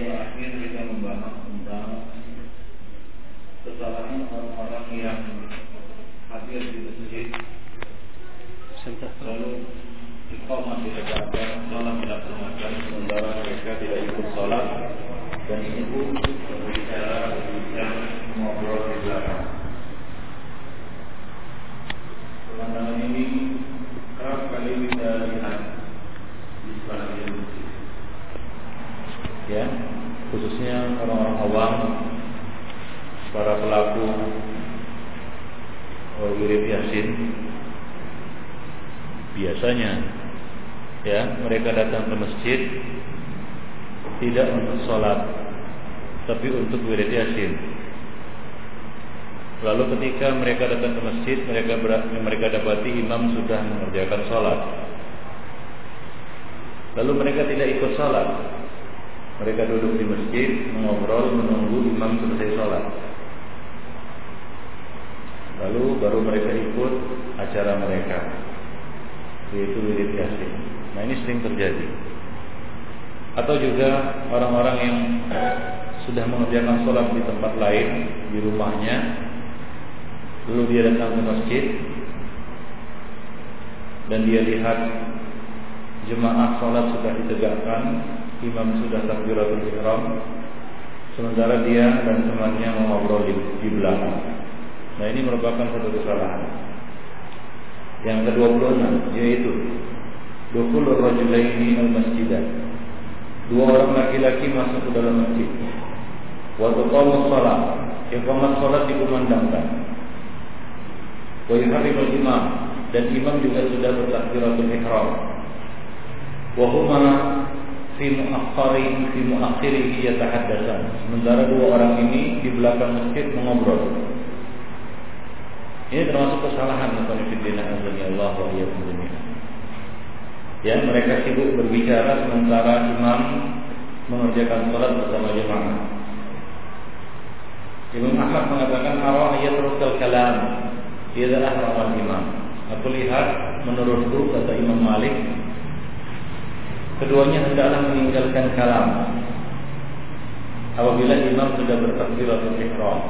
terakhir kita membahas tentang kesalahan orang-orang yang hadir di masjid lalu iqamah ditegakkan, salat dilaksanakan sementara mereka tidak ikut salat dan itu berbicara yang ngobrol di belakang. Pemandangan ini kerap kali kita lihat di sebagian masjid. Ya, khususnya orang-orang awam, para pelaku wirid yasin. Biasanya ya mereka datang ke masjid tidak untuk sholat tapi untuk wirid yasin. Lalu ketika mereka datang ke masjid mereka mereka dapati imam sudah mengerjakan sholat. Lalu mereka tidak ikut sholat mereka duduk di masjid mengobrol menunggu imam selesai sholat lalu baru mereka ikut acara mereka yaitu wirid yasin. Nah ini sering terjadi. Atau juga orang-orang yang sudah mengerjakan sholat di tempat lain di rumahnya, lalu dia datang ke masjid dan dia lihat jemaah sholat sudah ditegakkan, imam sudah takbiratul ihram, sementara dia dan temannya mengobrol di, di belakang. Nah ini merupakan satu kesalahan. Yang ke-26 yaitu Dukul rajulaini al-masjidah Dua orang laki-laki masuk ke dalam masjid. Waktu qamus salat Iqamat salat dikumandangkan. Wa yuharrimul imam Dan imam juga sudah bertakbiratul ihram. Wahuma fi muakhari fi muakhirihi yatahaddatsan Sementara dua orang ini di belakang masjid mengobrol ini termasuk kesalahan Konfidina Allah wa Ya mereka sibuk berbicara sementara imam mengerjakan sholat bersama jemaah. Imam Ahmad mengatakan awal ayat terusal kalam adalah rawan imam. Aku lihat menurutku kata Imam Malik keduanya hendaklah meninggalkan kalam. Apabila imam sudah bertakbiratul ihram.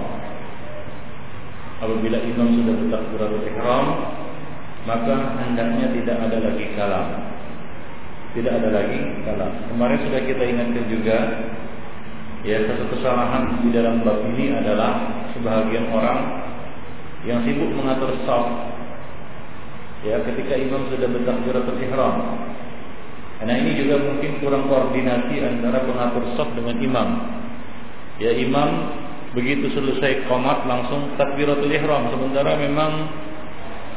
Apabila imam sudah bertakbiratul ihram maka hendaknya tidak ada lagi kalam. Tidak ada lagi kalam. Kemarin sudah kita ingatkan juga ya satu kesalahan di dalam bab ini adalah sebahagian orang yang sibuk mengatur saf. Ya ketika imam sudah bertakbiratul ihram karena ini juga mungkin kurang koordinasi antara pengatur saf dengan imam. Ya imam begitu selesai komat langsung takbiratul ihram. Sementara memang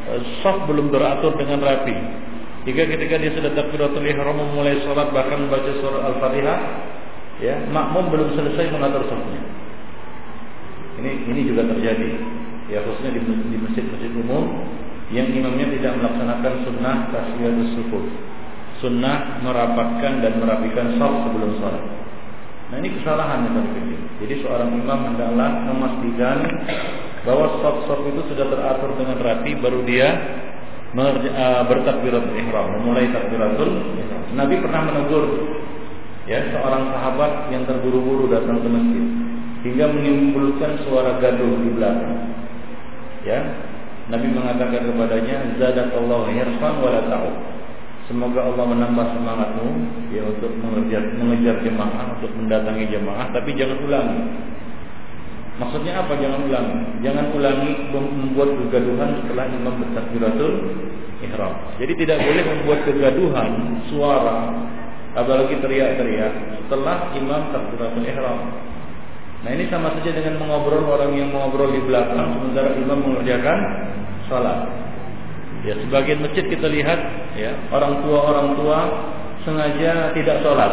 uh, saf belum beratur dengan rapi. Jika ketika dia sudah takbiratul ihram memulai sholat bahkan membaca surah al-fatihah ya makmum belum selesai mengatur safnya ini ini juga terjadi. Ya khususnya di, masjid-masjid umum yang imamnya tidak melaksanakan sunnah tasbihatus sufuf sunnah merapatkan dan merapikan saf sebelum sholat Nah ini kesalahan yang terjadi. Jadi seorang imam hendaklah memastikan bahwa sop-sop itu sudah teratur dengan rapi baru dia uh, bertakbiratul ihram, memulai takbiratul. Nabi pernah menegur ya seorang sahabat yang terburu-buru datang ke masjid hingga menimbulkan suara gaduh di belakang. Ya, Nabi mengatakan kepadanya, "Zadakallahu hirsan wa la Semoga Allah menambah semangatmu ya untuk mengejar, mengejar jemaah, untuk mendatangi jemaah, tapi jangan ulangi. Maksudnya apa? Jangan ulangi. Jangan ulangi membuat kegaduhan setelah imam bertakbiratul ihram. Jadi tidak boleh membuat kegaduhan suara apalagi teriak-teriak setelah imam takbiratul ihram. Nah ini sama saja dengan mengobrol orang yang mengobrol di belakang sementara imam mengerjakan salat. Ya, sebagian masjid kita lihat ya, orang tua orang tua sengaja tidak sholat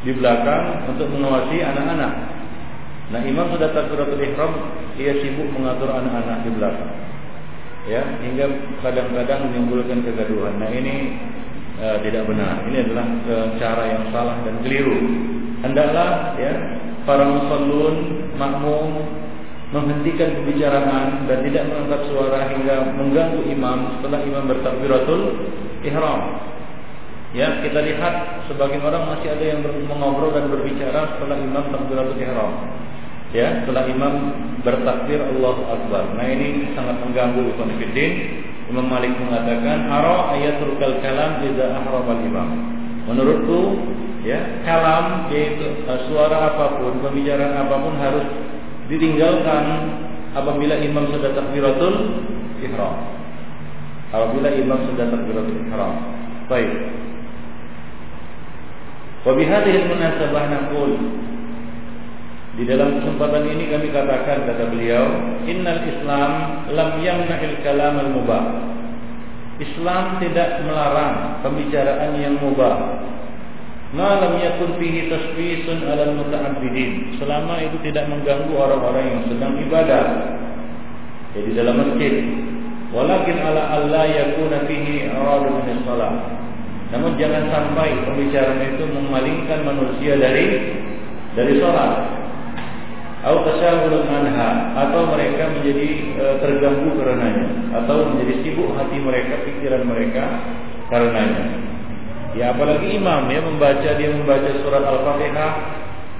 di belakang untuk mengawasi anak-anak. Nah, imam sudah takbiratul ihram, ia sibuk mengatur anak-anak di belakang. Ya, hingga kadang-kadang menimbulkan kegaduhan. Nah, ini uh, tidak benar. Ini adalah uh, cara yang salah dan keliru. Hendaklah ya para musallun makmum menghentikan pembicaraan dan tidak mengangkat suara hingga mengganggu imam setelah imam bertakbiratul ihram. Ya, kita lihat sebagian orang masih ada yang mengobrol dan berbicara setelah imam takbiratul ihram. Ya, setelah imam bertakbir Allahu Akbar. Nah, ini sangat mengganggu ikhwan. Imam Malik mengatakan, "Ara ayatul kalam idza ahram al-imam." Menurutku, ya, kalam yaitu uh, suara apa pun, pembicaraan apa pun harus ditinggalkan apabila imam sudah takbiratul ihram. Apabila imam sudah takbiratul ihram. Baik. Wa bihadhihi munasabah naqul di dalam kesempatan ini kami katakan kata beliau, innal Islam lam yamna'il kalam al-mubah. Islam tidak melarang pembicaraan yang mubah. Ma lam yakun fihi tasbisun 'ala muta'abbidin. Selama itu tidak mengganggu orang-orang yang sedang ibadah. Jadi dalam masjid. Walakin ala alla yakuna fihi aradun min salat. Namun jangan sampai pembicaraan itu memalingkan manusia dari dari sholat. Atau tasyawulun anha atau mereka menjadi e, terganggu karenanya atau menjadi sibuk hati mereka, pikiran mereka karenanya. Ya apalagi imam ya membaca dia membaca surat Al-Fatihah,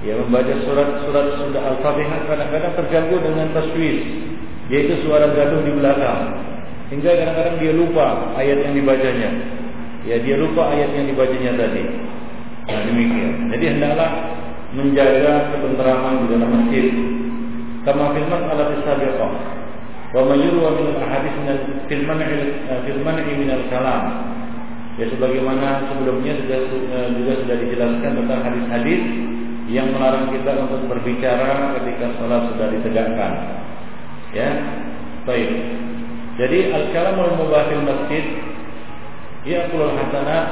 ya membaca surat-surat sudah Al-Fatihah kadang-kadang terganggu dengan taswis, yaitu suara gaduh di belakang. Hingga kadang-kadang dia lupa ayat yang dibacanya. Ya dia lupa ayat yang dibacanya tadi. Nah demikian. Jadi hendaklah menjaga ketenteraman di dalam masjid. Kama firman ala tisabiqah. Wa mayyurwa min al-ahadith min fil al-kalam. Ya sebagaimana sebelumnya sudah eh, juga sudah dijelaskan tentang hadis-hadis yang melarang kita untuk berbicara ketika sholat sudah ditegakkan. Ya, baik. Jadi al-kalamul mubah fil masjid ya'kulul hasanat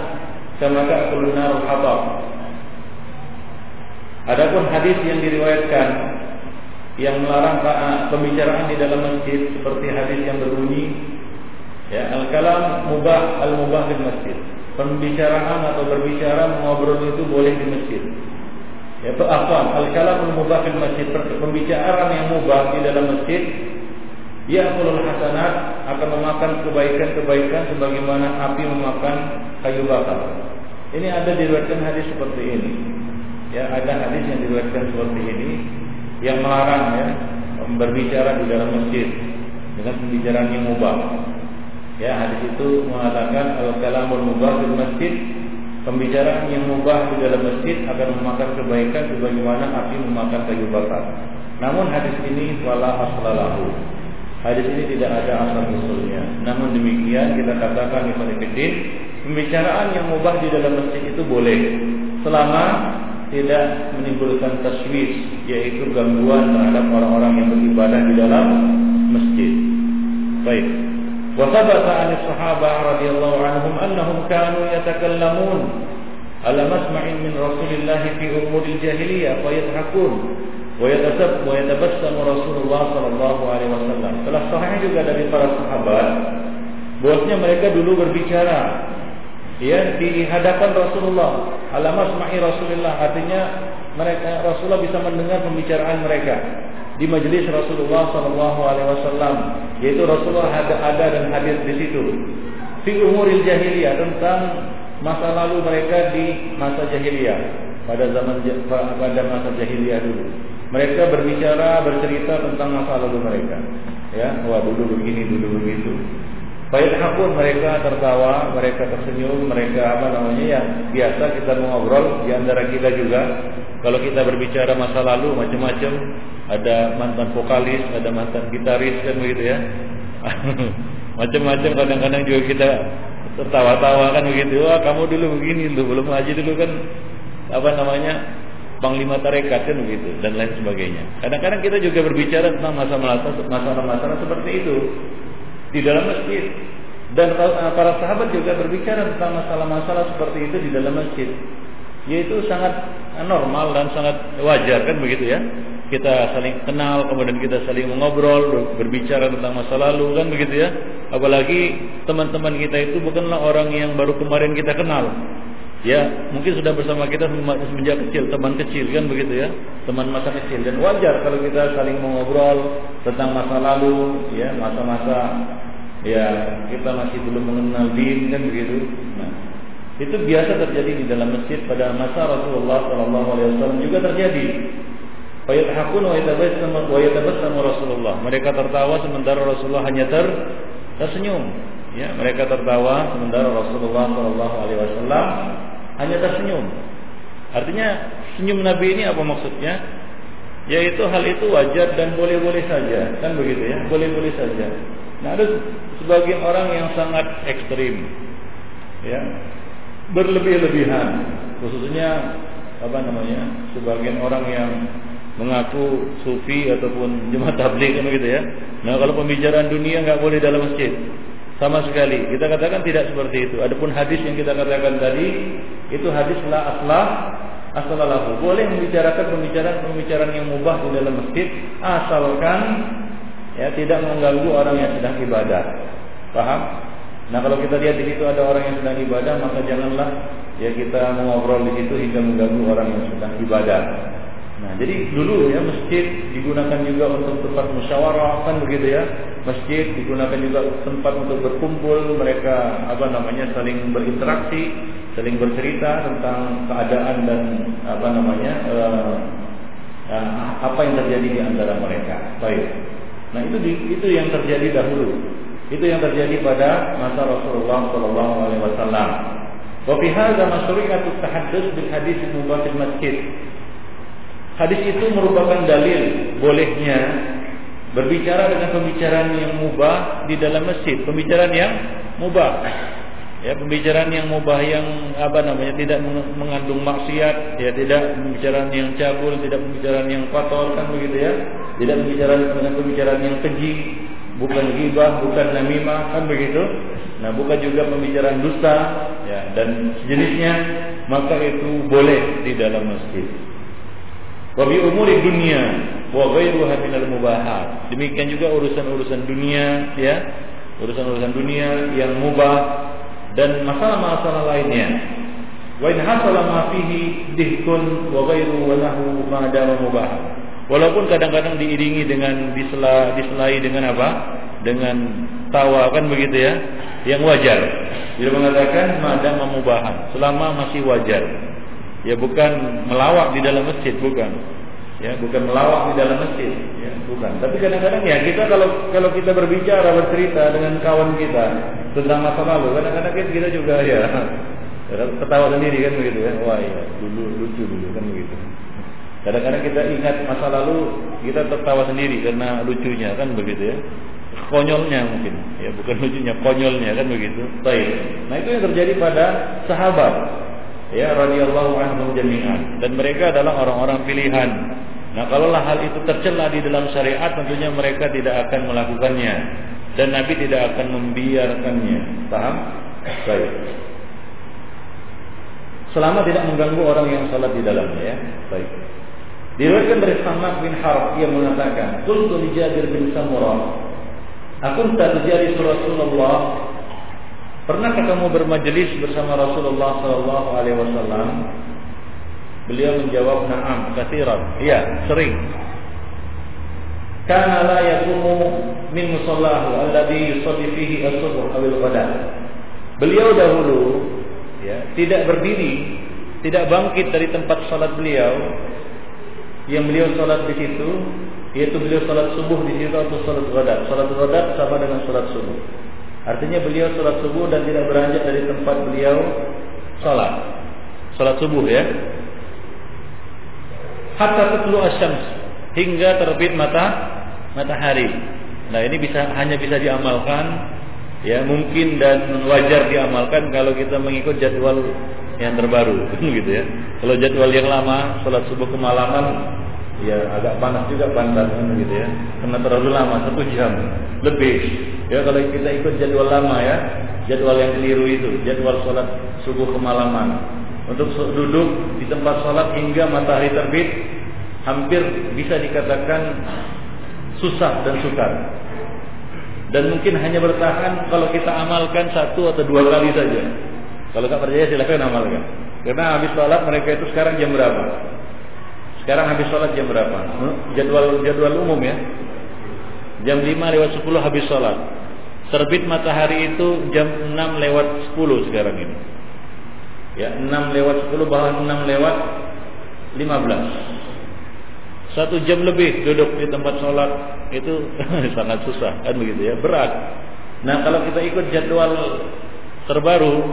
kama ta'kulun narul hatab. Adapun hadis yang diriwayatkan yang melarang pembicaraan di dalam masjid seperti hadis yang berbunyi ya al-kalam mubah al-mubah di masjid. Pembicaraan atau berbicara mengobrol itu boleh di masjid. Ya, apa? Al-kalam mubah di masjid. Pembicaraan yang mubah di dalam masjid Ya'kulul hasanat akan memakan kebaikan-kebaikan sebagaimana api memakan kayu bakar. Ini ada diriwayatkan hadis seperti ini. Ya, ada hadis yang diriwayatkan seperti ini yang melarang ya berbicara di dalam masjid dengan pembicaraan yang mubah. Ya, hadis itu mengatakan al-kalamul mubah di masjid Pembicaraan yang mubah di dalam masjid akan memakan kebaikan sebagaimana api memakan kayu bakar. Namun hadis ini wala aslalahu Hadis ini tidak ada asal usulnya. Namun demikian kita katakan di Filipin, pembicaraan yang mubah di dalam masjid itu boleh selama tidak menimbulkan taswis, yaitu gangguan terhadap orang-orang yang beribadah di dalam masjid. Baik. وثبت عن الصحابة رضي الله عنهم أنهم كانوا يتكلمون على مسمع من رسول الله في أمور الجاهلية فيضحكون ويتبسم Rasulullah sallallahu alaihi wasallam. Telah sahih juga dari para sahabat bahwasanya mereka dulu berbicara ya di hadapan Rasulullah. Alamas ma'i Rasulullah artinya mereka Rasulullah bisa mendengar pembicaraan mereka di majelis Rasulullah sallallahu alaihi wasallam yaitu Rasulullah ada ada dan hadir di situ. Fi umuril jahiliyah tentang masa lalu mereka di masa jahiliyah pada zaman pada masa jahiliyah dulu. Mereka berbicara, bercerita tentang masa lalu mereka. Ya, wah dulu begini, dulu begitu. Pun mereka tertawa, mereka tersenyum, mereka apa namanya ya biasa kita mengobrol di antara kita juga. Kalau kita berbicara masa lalu macam-macam, ada mantan vokalis, ada mantan gitaris kan begitu ya. macam-macam kadang-kadang juga kita tertawa-tawa kan begitu. Wah kamu dulu begini, dulu belum ngaji dulu kan apa namanya panglima tarekat kan begitu dan lain sebagainya. Kadang-kadang kita juga berbicara tentang masalah-masalah seperti itu di dalam masjid dan eh, para sahabat juga berbicara tentang masalah-masalah seperti itu di dalam masjid. Yaitu sangat normal dan sangat wajar kan begitu ya. Kita saling kenal, kemudian kita saling mengobrol, berbicara tentang masa lalu kan begitu ya. Apalagi teman-teman kita itu bukanlah orang yang baru kemarin kita kenal Ya, mungkin sudah bersama kita semenjak kecil, teman kecil kan begitu ya, teman masa kecil dan wajar kalau kita saling mengobrol tentang masa lalu, ya masa-masa ya kita masih belum mengenal din kan begitu. Nah, Itu biasa terjadi di dalam masjid pada masa Rasulullah SAW juga terjadi. Fayathakun wa yatabassamu Rasulullah. Mereka tertawa sementara Rasulullah hanya ter tersenyum. Ya, mereka tertawa sementara Rasulullah SAW hanya tersenyum. Artinya senyum Nabi ini apa maksudnya? Yaitu hal itu wajar dan boleh-boleh saja, kan begitu ya? Boleh-boleh saja. Nah, ada sebagian orang yang sangat ekstrim, ya, berlebih-lebihan, khususnya apa namanya? Sebagian orang yang mengaku sufi ataupun jemaat tabligh kan begitu ya. Nah, kalau pembicaraan dunia nggak boleh dalam masjid. Sama sekali. Kita katakan tidak seperti itu. Adapun hadis yang kita katakan tadi itu hadis la aslah asalalahu. Boleh membicarakan pembicaraan-pembicaraan yang mubah di dalam masjid asalkan ya tidak mengganggu orang yang sedang ibadah. Paham? Nah, kalau kita lihat di situ ada orang yang sedang ibadah, maka janganlah ya kita mengobrol di situ hingga mengganggu orang yang sedang ibadah. Nah, jadi dulu ya masjid digunakan juga untuk tempat musyawarah kan begitu ya. Masjid digunakan juga tempat untuk berkumpul, mereka apa namanya saling berinteraksi, saling bercerita tentang keadaan dan apa namanya uh, uh, apa yang terjadi di antara mereka. Baik. Nah, itu itu yang terjadi dahulu. Itu yang terjadi pada masa Rasulullah sallallahu alaihi wasallam. Wa fi hadza masyru'atu tahaddus bil hadis mubah masjid. Hadis itu merupakan dalil bolehnya berbicara dengan pembicaraan yang mubah di dalam masjid, pembicaraan yang mubah. Ya, pembicaraan yang mubah yang apa namanya tidak mengandung maksiat, ya tidak pembicaraan yang cabul, tidak pembicaraan yang kotor kan begitu ya. Tidak pembicaraan dengan pembicaraan yang keji, bukan ghibah, bukan namimah kan begitu. Nah, bukan juga pembicaraan dusta ya dan sejenisnya, maka itu boleh di dalam masjid wa bi umuri dunia wa ghairuha minal mubahat. Demikian juga urusan-urusan dunia ya, urusan-urusan dunia yang mubah dan masalah-masalah lainnya. Wa in hasala ma fihi dihkun wa ghairu lahu ma mubah. Walaupun kadang-kadang diiringi dengan disela diselai dengan apa? Dengan tawa kan begitu ya, yang wajar. Dia mengatakan madam memubahan selama masih wajar. Ya bukan melawak di dalam masjid, bukan. Ya, bukan melawak di dalam masjid, ya, bukan. Tapi kadang-kadang ya kita kalau kalau kita berbicara bercerita dengan kawan kita tentang masa lalu, kadang-kadang kita, kita juga ya ketawa sendiri kan begitu ya. Wah ya, dulu lucu dulu kan begitu. Kadang-kadang kita ingat masa lalu kita tertawa sendiri karena lucunya kan begitu ya. Konyolnya mungkin, ya bukan lucunya, konyolnya kan begitu. Baik. Nah itu yang terjadi pada sahabat ya radhiyallahu anhum jami'an dan mereka adalah orang-orang pilihan. Nah, kalaulah hal itu tercela di dalam syariat tentunya mereka tidak akan melakukannya dan Nabi tidak akan membiarkannya. Paham? Baik. Selama tidak mengganggu orang yang salat di dalamnya ya. Baik. Diriwayatkan dari Samak bin Harb ia mengatakan, "Qultu li Jabir bin Samurah, "Akunta tujari Rasulullah Pernahkah kamu bermajelis bersama Rasulullah sallallahu alaihi wasallam? Beliau menjawab, "Na'am, katsiran." Iya, sering. Kana la yakumu min musallahu alladhi yusalli fihi as-subh aw al-ghada. Beliau dahulu ya, tidak berdiri, tidak bangkit dari tempat salat beliau yang beliau salat di situ, yaitu beliau salat subuh di situ atau salat ghada. Salat ghada sama dengan salat subuh. Artinya beliau sholat subuh dan tidak beranjak dari tempat beliau sholat. Sholat subuh ya. Hatta tetlu asyams hingga terbit mata matahari. Nah ini bisa hanya bisa diamalkan ya mungkin dan wajar diamalkan kalau kita mengikut jadwal yang terbaru gitu ya. Kalau jadwal yang lama sholat subuh kemalaman ya agak panas juga pantat kan gitu ya karena terlalu lama satu jam lebih ya kalau kita ikut jadwal lama ya jadwal yang keliru itu jadwal sholat subuh kemalaman untuk duduk di tempat sholat hingga matahari terbit hampir bisa dikatakan susah dan sukar dan mungkin hanya bertahan kalau kita amalkan satu atau dua kali saja kalau tak percaya silahkan amalkan karena habis sholat mereka itu sekarang jam berapa sekarang habis sholat jam berapa? Jadwal jadwal umum ya. Jam 5 lewat 10 habis sholat. Terbit matahari itu jam 6 lewat 10 sekarang ini. Ya, 6 lewat 10 bahkan 6 lewat 15. Satu jam lebih duduk di tempat sholat itu sangat susah kan begitu ya, berat. Nah kalau kita ikut jadwal terbaru,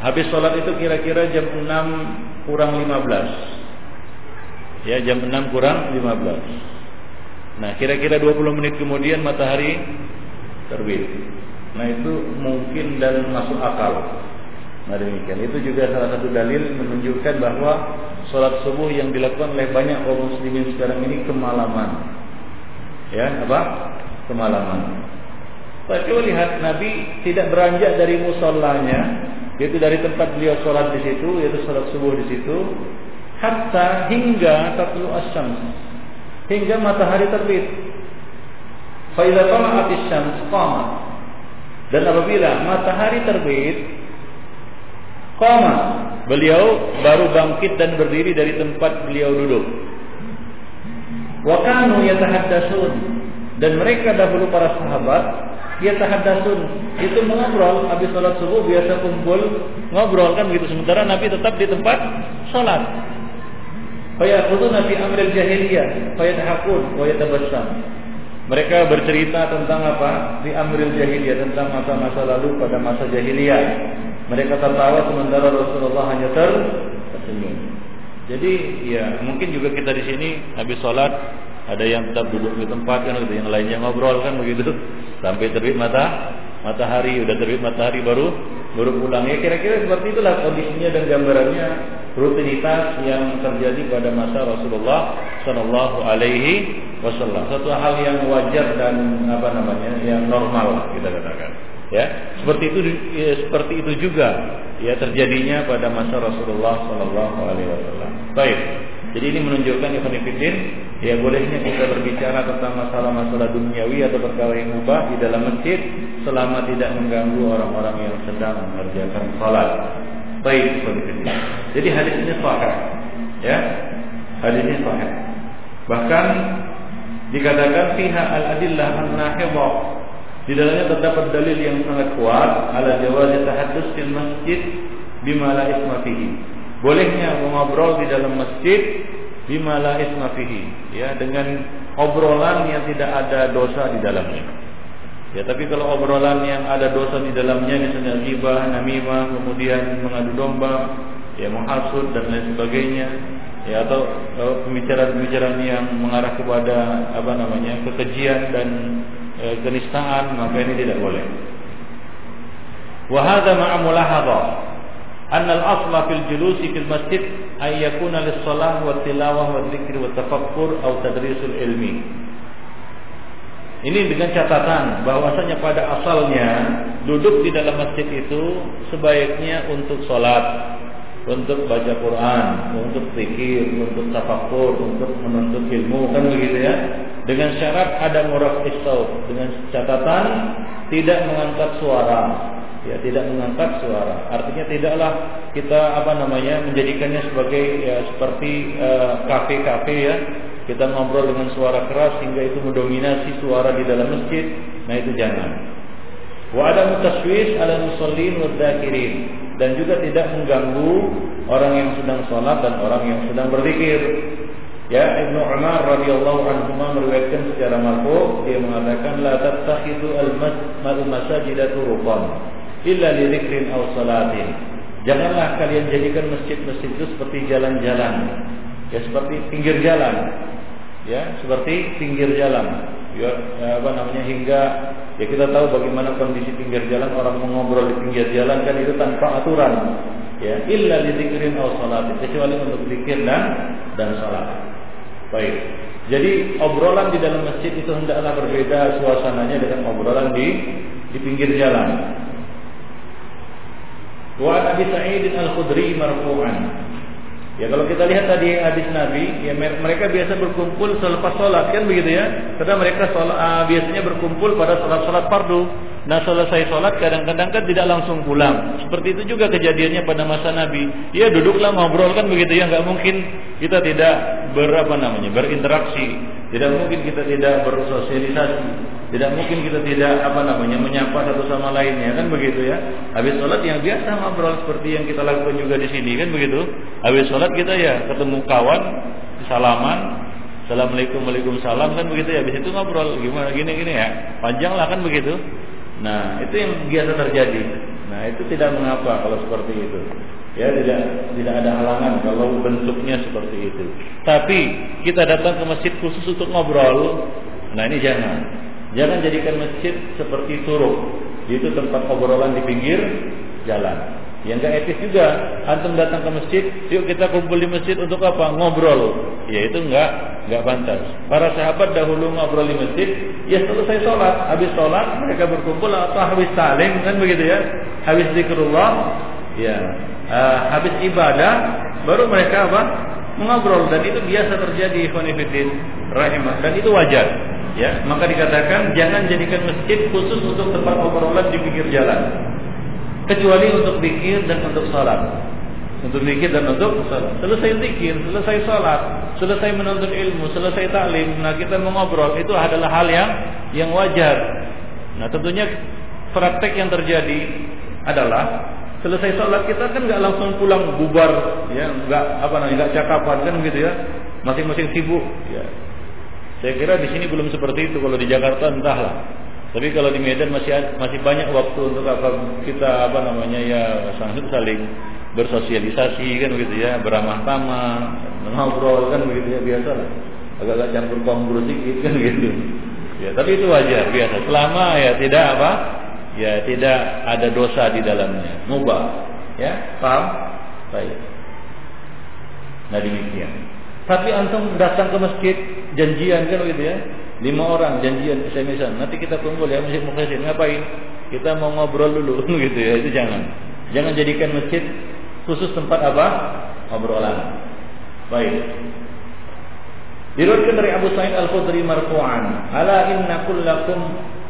habis sholat itu kira-kira jam 6 kurang 15. Ya jam 6 kurang 15. Nah kira-kira 20 menit kemudian matahari terbit. Nah itu mungkin dan masuk akal. Nah demikian itu juga salah satu dalil menunjukkan bahwa sholat subuh yang dilakukan oleh banyak kaum muslimin sekarang ini kemalaman. Ya apa? Kemalaman. Tapi lihat Nabi tidak beranjak dari musallanya, yaitu dari tempat beliau sholat di situ, yaitu sholat subuh di situ, hatta hingga tatlu asyams, hingga matahari terbit. Faidah tala'at asyams qama. Dan apabila matahari terbit, Koma. Beliau baru bangkit dan berdiri dari tempat beliau duduk. Wa kanu yatahaddatsun dan mereka dahulu para sahabat yatahaddatsun itu mengobrol habis salat subuh biasa kumpul ngobrol kan begitu sementara Nabi tetap di tempat salat. Fayaquluna fi amril jahiliyah fayadhakun wa yatabassam. Mereka bercerita tentang apa? Di amril jahiliyah tentang masa-masa lalu pada masa jahiliyah. Mereka tertawa sementara Rasulullah hanya tersenyum. Jadi ya mungkin juga kita di sini habis sholat ada yang tetap duduk di tempat kan yang lainnya ngobrol kan begitu sampai terbit mata matahari udah terbit matahari baru baru pulang ya kira-kira seperti itulah kondisinya dan gambarannya rutinitas yang terjadi pada masa Rasulullah Shallallahu Alaihi Wasallam satu hal yang wajar dan apa namanya yang normal kita katakan. Ya seperti itu ya, seperti itu juga ya terjadinya pada masa Rasulullah Shallallahu Alaihi Wasallam. Baik. Jadi ini menunjukkan Ibn Fiddin ya bolehnya kita berbicara tentang masalah-masalah duniawi atau perkara yang mubah di dalam masjid selama tidak mengganggu orang-orang yang sedang mengerjakan salat. Baik Ibn Fiddin. Jadi hadis ini sahih ya. Hadis ini sahih. Bahkan dikatakan pihak al-adillah an-nahidhah di dalamnya terdapat dalil yang sangat kuat ala jawazi tahaddus fil masjid bima la isma fihi. Bolehnya mengobrol di dalam masjid bima la isma fihi, ya dengan obrolan yang tidak ada dosa di dalamnya. Ya, tapi kalau obrolan yang ada dosa di dalamnya misalnya ghibah, namimah, kemudian mengadu domba, ya menghasut dan lain sebagainya, ya atau pembicaraan-pembicaraan yang mengarah kepada apa namanya kekejian dan e, kenistaan maka ini tidak boleh. Wa hadza ma'a mulahadha أن الأصل في الجلوس في المسجد أن يكون للصلاة والتلاوة والذكر والتفكر أو تدريس العلم Ini dengan catatan bahwasanya pada asalnya duduk di dalam masjid itu sebaiknya untuk sholat, untuk baca Quran, untuk zikir, untuk tafakur, untuk menuntut ilmu kan begitu ya? Dengan syarat ada muraf istauf dengan catatan tidak mengangkat suara. Ya tidak mengangkat suara. Artinya tidaklah kita apa namanya menjadikannya sebagai ya seperti eh, kafe-kafe uh, ya. Kita ngobrol dengan suara keras hingga itu mendominasi suara di dalam masjid. Nah itu jangan. Wa ada mutaswis ala musallin wa dan juga tidak mengganggu orang yang sedang sholat dan orang yang sedang berzikir Ya Ibnu Umar radhiyallahu anhu meriwayatkan secara marfu dia mengatakan la tattakhidu al-masajid turuqan illa li dzikrin aw salatin. Janganlah kalian jadikan masjid-masjid itu seperti jalan-jalan. Ya seperti pinggir jalan. Ya, seperti pinggir jalan. Ya, apa namanya hingga ya kita tahu bagaimana kondisi pinggir jalan orang mengobrol di pinggir jalan kan itu tanpa aturan. Ya, illa dzikrin aw salatin kecuali untuk zikir dan dan salat. Baik. Jadi obrolan di dalam masjid itu hendaklah berbeda suasananya dengan obrolan di di pinggir jalan. Wa Abi Sa'id Al-Khudri marfu'an Ya kalau kita lihat tadi hadis Nabi, ya mereka biasa berkumpul selepas sholat kan begitu ya? Karena mereka sholat, uh, biasanya berkumpul pada sholat-sholat fardu. Nah selesai sholat kadang-kadang kan tidak langsung pulang. Seperti itu juga kejadiannya pada masa Nabi. Ya duduklah ngobrol kan begitu ya, nggak mungkin kita tidak berapa namanya berinteraksi, tidak mungkin kita tidak bersosialisasi. Tidak mungkin kita tidak apa namanya menyapa satu sama lainnya kan begitu ya. Habis sholat yang biasa ngobrol seperti yang kita lakukan juga di sini kan begitu. Habis sholat kita ya ketemu kawan, salaman, assalamualaikum waalaikumsalam kan begitu ya. Habis itu ngobrol gimana gini gini ya. Panjang lah kan begitu. Nah itu yang biasa terjadi. Nah itu tidak mengapa kalau seperti itu. Ya tidak tidak ada halangan kalau bentuknya seperti itu. Tapi kita datang ke masjid khusus untuk ngobrol. Nah ini jangan. Jangan jadikan masjid seperti turuk, yaitu tempat obrolan di pinggir jalan. Yang enggak etis juga. Antum datang ke masjid, yuk kita kumpul di masjid untuk apa? Ngobrol. Ya itu enggak enggak pantas. Para sahabat dahulu ngobrol di masjid, ya selesai sholat, habis sholat mereka berkumpul atau habis saling kan begitu ya. Habis zikrullah, ya. Uh, habis ibadah baru mereka apa? mengobrol dan itu biasa terjadi ikhwan rahimah dan itu wajar ya maka dikatakan jangan jadikan masjid khusus untuk tempat obrolan di pinggir jalan kecuali untuk zikir dan untuk sholat untuk zikir dan untuk sholat selesai zikir selesai sholat selesai menuntut ilmu selesai taklim nah kita mengobrol itu adalah hal yang yang wajar nah tentunya praktek yang terjadi adalah selesai sholat kita kan nggak langsung pulang bubar ya nggak apa namanya nggak cakapan kan gitu ya masing-masing sibuk ya saya kira di sini belum seperti itu. Kalau di Jakarta entahlah. Tapi kalau di Medan masih masih banyak waktu untuk apa kita apa namanya ya saling bersosialisasi kan begitu ya, beramah tamah, ngobrol kan begitu ya biasa lah. Agak-agak campur kombur sedikit kan gitu. Ya, tapi itu wajar biasa. Selama ya tidak apa? Ya tidak ada dosa di dalamnya. Mubah. Ya, paham? Baik. Nah demikian. Tapi antum datang ke masjid janjian kan gitu ya. Lima orang janjian SMS-an. Nanti kita kumpul ya masjid Mukhasin ngapain? Kita mau ngobrol dulu gitu ya. Itu jangan. Jangan jadikan masjid khusus tempat apa? Obrolan. Baik. Diriwayatkan dari Abu Sa'id Al-Khudri marfu'an, "Ala inna kullakum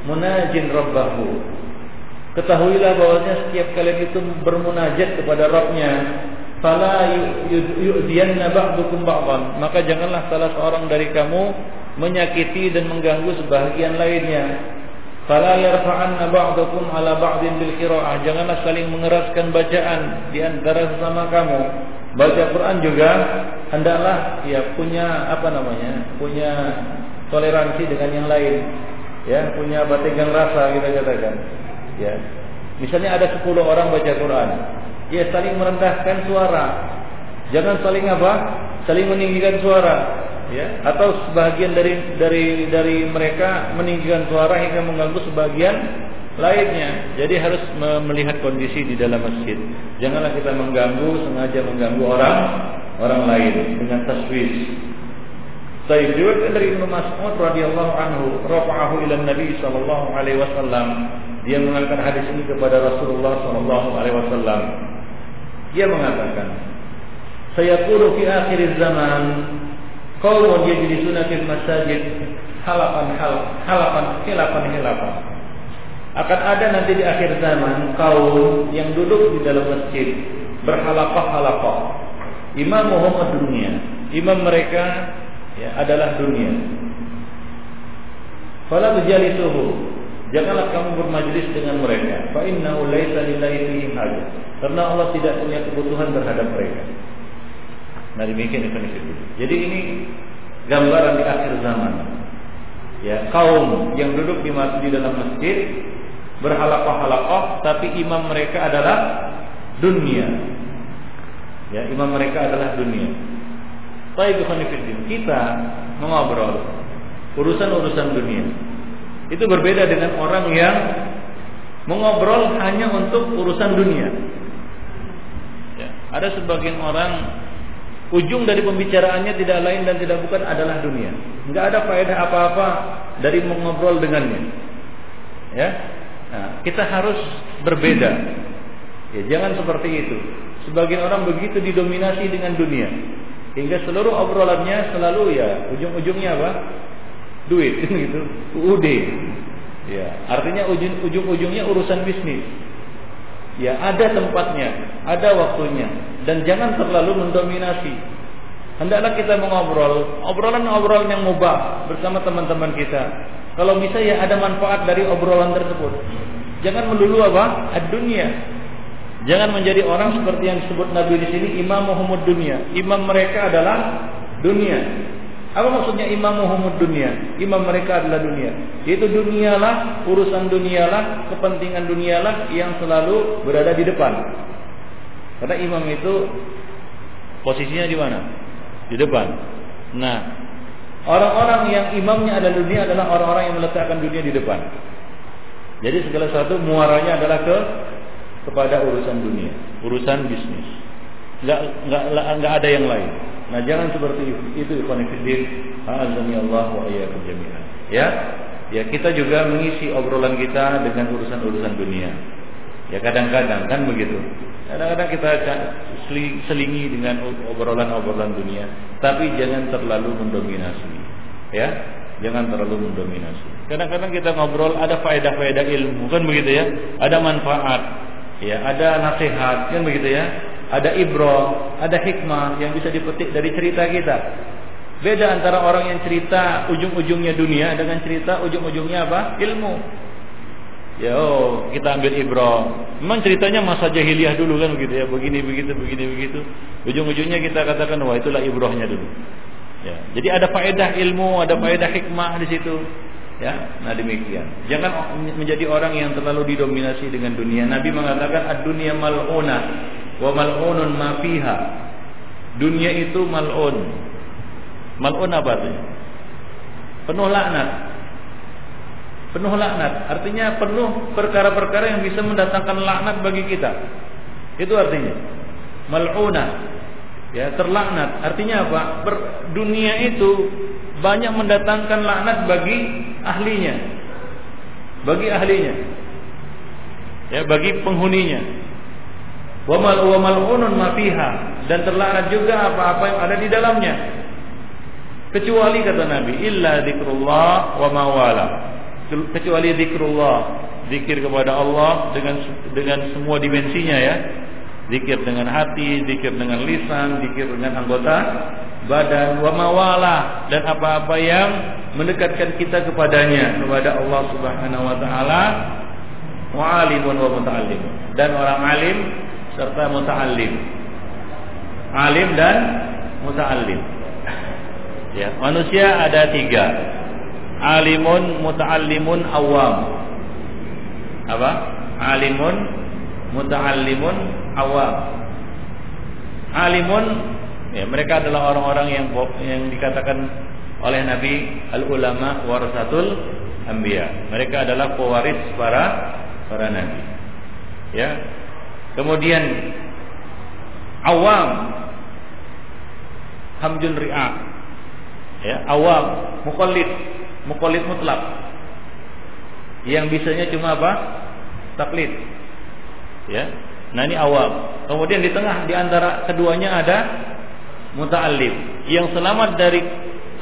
munajin rabbahu." Ketahuilah bahwasanya setiap kalian itu bermunajat kepada Rabbnya fala yu'diyanna ba'dukum ba'dan maka janganlah salah seorang dari kamu menyakiti dan mengganggu sebahagian lainnya. Fala yarfa'anna ba'dukum ala ba'din bil qira'ah. Janganlah saling mengeraskan bacaan di antara sesama kamu. Baca Quran juga hendaklah ya punya apa namanya punya toleransi dengan yang lain. Ya punya bategang rasa kita katakan. Ya. Misalnya ada 10 orang baca Quran. Ya saling merendahkan suara. Jangan saling apa? Saling meninggikan suara, ya. Atau sebagian dari dari dari mereka meninggikan suara hingga mengganggu sebagian lainnya. Jadi harus melihat kondisi di dalam masjid. Janganlah kita mengganggu sengaja mengganggu orang orang lain dengan taswis. Saya diriwayatkan dari Ibnu Mas'ud radhiyallahu anhu, rafa'ahu ila Nabi sallallahu alaihi wasallam. Dia mengangkat hadis ini kepada Rasulullah sallallahu alaihi wasallam. Dia mengatakan, saya kuru fi akhir zaman qaumun yajlisuna fil masajid halapan hal halapan hilapan hilapan. Akan ada nanti di akhir zaman kaum yang duduk di dalam masjid berhalaqah-halaqah. Imam Muhammad dunia, imam mereka ya, adalah dunia. Fala tujalisuhu Janganlah kamu bermajlis dengan mereka. Fa innahu laisa lillahi. Karena Allah tidak punya kebutuhan terhadap mereka. Nah demikian itu Jadi ini gambaran di akhir zaman. Ya, kaum yang duduk di masjid dalam masjid berhalaqah-halaqah tapi imam mereka adalah dunia. Ya, imam mereka adalah dunia. Baik kita mengobrol urusan-urusan dunia. Itu berbeda dengan orang yang mengobrol hanya untuk urusan dunia. Ya, ada sebagian orang ujung dari pembicaraannya tidak lain dan tidak bukan adalah dunia. Enggak ada faedah apa-apa dari mengobrol dengannya. Ya. Nah, kita harus berbeda. Ya, jangan seperti itu. Sebagian orang begitu didominasi dengan dunia hingga seluruh obrolannya selalu ya ujung-ujungnya apa? duit gitu UUD ya artinya ujung ujung-ujungnya urusan bisnis ya ada tempatnya ada waktunya dan jangan terlalu mendominasi hendaklah kita mengobrol obrolan-obrolan yang mubah bersama teman-teman kita Kalau bisa ya ada manfaat dari obrolan tersebut. Jangan melulu apa? Ad-dunya. Jangan menjadi orang seperti yang disebut Nabi di sini imam Muhammad dunia. Imam mereka adalah dunia. Apa maksudnya imam Muhammad dunia? Imam mereka adalah dunia. Yaitu dunialah, urusan dunialah, kepentingan dunialah yang selalu berada di depan. Karena imam itu posisinya di mana? Di depan. Nah, orang-orang yang imamnya adalah dunia adalah orang-orang yang meletakkan dunia di depan. Jadi segala sesuatu muaranya adalah ke kepada urusan dunia, urusan bisnis. Enggak enggak enggak ada yang lain. Nah, jangan seperti itu. Itu fillah, azani Allah wa iyyakum jami'an. Ya. Ya, kita juga mengisi obrolan kita dengan urusan-urusan dunia. Ya, kadang-kadang kan begitu. Kadang-kadang kita selingi dengan obrolan-obrolan dunia, tapi jangan terlalu mendominasi. Ya, jangan terlalu mendominasi. Kadang-kadang kita ngobrol ada faedah-faedah ilmu, kan begitu ya? Ada manfaat, ya, ada nasihat, kan begitu ya? Ada ibrah, ada hikmah yang bisa dipetik dari cerita kita. Beda antara orang yang cerita ujung-ujungnya dunia dengan cerita ujung-ujungnya apa? Ilmu. Ya oh, kita ambil ibrah. Memang ceritanya masa jahiliyah dulu kan begitu ya, begini begitu begini begitu. Ujung-ujungnya kita katakan wah itulah ibrahnya dulu. Ya, jadi ada faedah ilmu, ada faedah hikmah di situ. Ya, nah demikian. Jangan menjadi orang yang terlalu didominasi dengan dunia. Nabi mengatakan ad-dunya mal'una wa mal'unun ma fiha. Dunia itu mal'un. Mal'un apa artinya? Penuh laknat penuh laknat. Artinya penuh perkara-perkara yang bisa mendatangkan laknat bagi kita. Itu artinya. Mal'una. Ya, terlaknat. Artinya apa? Ber, dunia itu banyak mendatangkan laknat bagi ahlinya. Bagi ahlinya. Ya, bagi penghuninya. Wa mal wa mal'unun ma fiha. Dan terlaknat juga apa-apa yang ada di dalamnya. Kecuali kata Nabi, illa dzikrullah wa mawala. Kecuali zikrullah zikir kepada Allah dengan dengan semua dimensinya ya. Zikir dengan hati zikir dengan lisan zikir dengan anggota badan. Wa mawala. Dan apa-apa yang mendekatkan kita kepadanya kepada Allah Subhanahu wa taala. Wa alimun wa muta'allim. Dan orang alim serta muta'allim. Alim dan muta'allim. Ya manusia ada tiga. Alimun muta'allimun awam. Apa? Alimun muta'allimun awam. Alimun ya mereka adalah orang-orang yang yang dikatakan oleh Nabi al ulama warasatul anbiya. Mereka adalah pewaris para para nabi. Ya kemudian awam hamjun ri'a ya awam mukallid muqallid mutlak. Yang bisanya cuma apa? Taklid. Ya. Nah ini awam. Kemudian di tengah di antara keduanya ada muta'allim. Yang selamat dari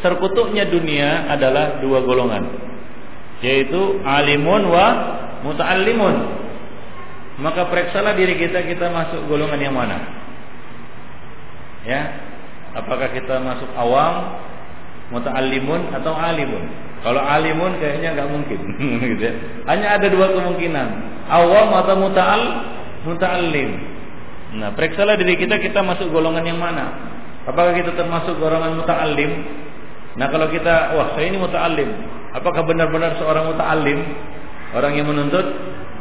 terkutuknya dunia adalah dua golongan. Yaitu alimun wa muta'allimun. Maka periksalah diri kita kita masuk golongan yang mana? Ya. Apakah kita masuk awam, muta'allimun atau alimun? Kalau alimun kayaknya nggak mungkin, gitu ya. Hanya ada dua kemungkinan, awam atau muta'al, muta'allim. Nah, periksalah diri kita kita masuk golongan yang mana? Apakah kita termasuk golongan muta'allim? Nah, kalau kita, wah saya ini muta'allim, apakah benar-benar seorang muta'allim, orang yang menuntut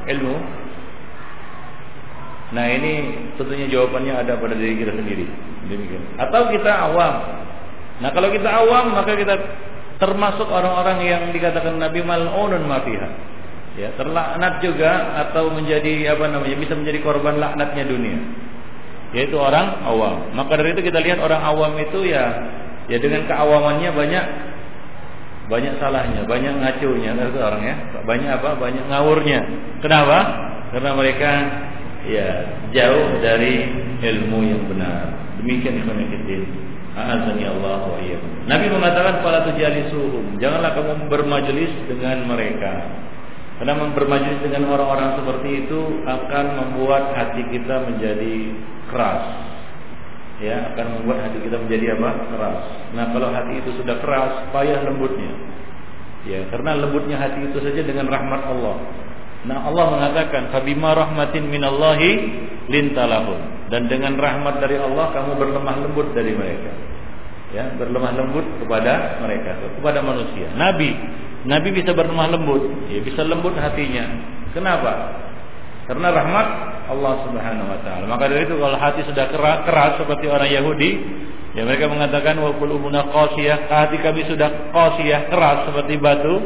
ilmu? Nah, ini tentunya jawabannya ada pada diri kita sendiri. Demikian. Atau kita awam. Nah, kalau kita awam, maka kita termasuk orang-orang yang dikatakan Nabi mal'unun mafiha. Ya, terlaknat juga atau menjadi apa namanya bisa menjadi korban laknatnya dunia. Yaitu orang awam. Maka dari itu kita lihat orang awam itu ya ya dengan keawamannya banyak banyak salahnya, banyak ngacunya itu orang ya. Banyak apa? Banyak ngawurnya. Kenapa? Karena mereka ya jauh dari ilmu yang benar. Demikian ikhwan fillah. Azani Allah wa Nabi mengatakan fala tujalisuhum. Janganlah kamu bermajelis dengan mereka. Karena bermajelis dengan orang-orang seperti itu akan membuat hati kita menjadi keras. Ya, akan membuat hati kita menjadi apa? Keras. Nah, kalau hati itu sudah keras, payah lembutnya. Ya, karena lembutnya hati itu saja dengan rahmat Allah. Nah, Allah mengatakan, "Fabima rahmatin minallahi lintalahum." Dan dengan rahmat dari Allah kamu berlemah lembut dari mereka. Ya, berlemah lembut kepada mereka, kepada manusia. Nabi, Nabi bisa berlemah lembut, ya bisa lembut hatinya. Kenapa? Karena rahmat Allah Subhanahu wa taala. Maka dari itu kalau hati sudah keras, keras seperti orang Yahudi, ya mereka mengatakan wa qulubuna qasiyah, hati kami sudah qasiyah, keras seperti batu,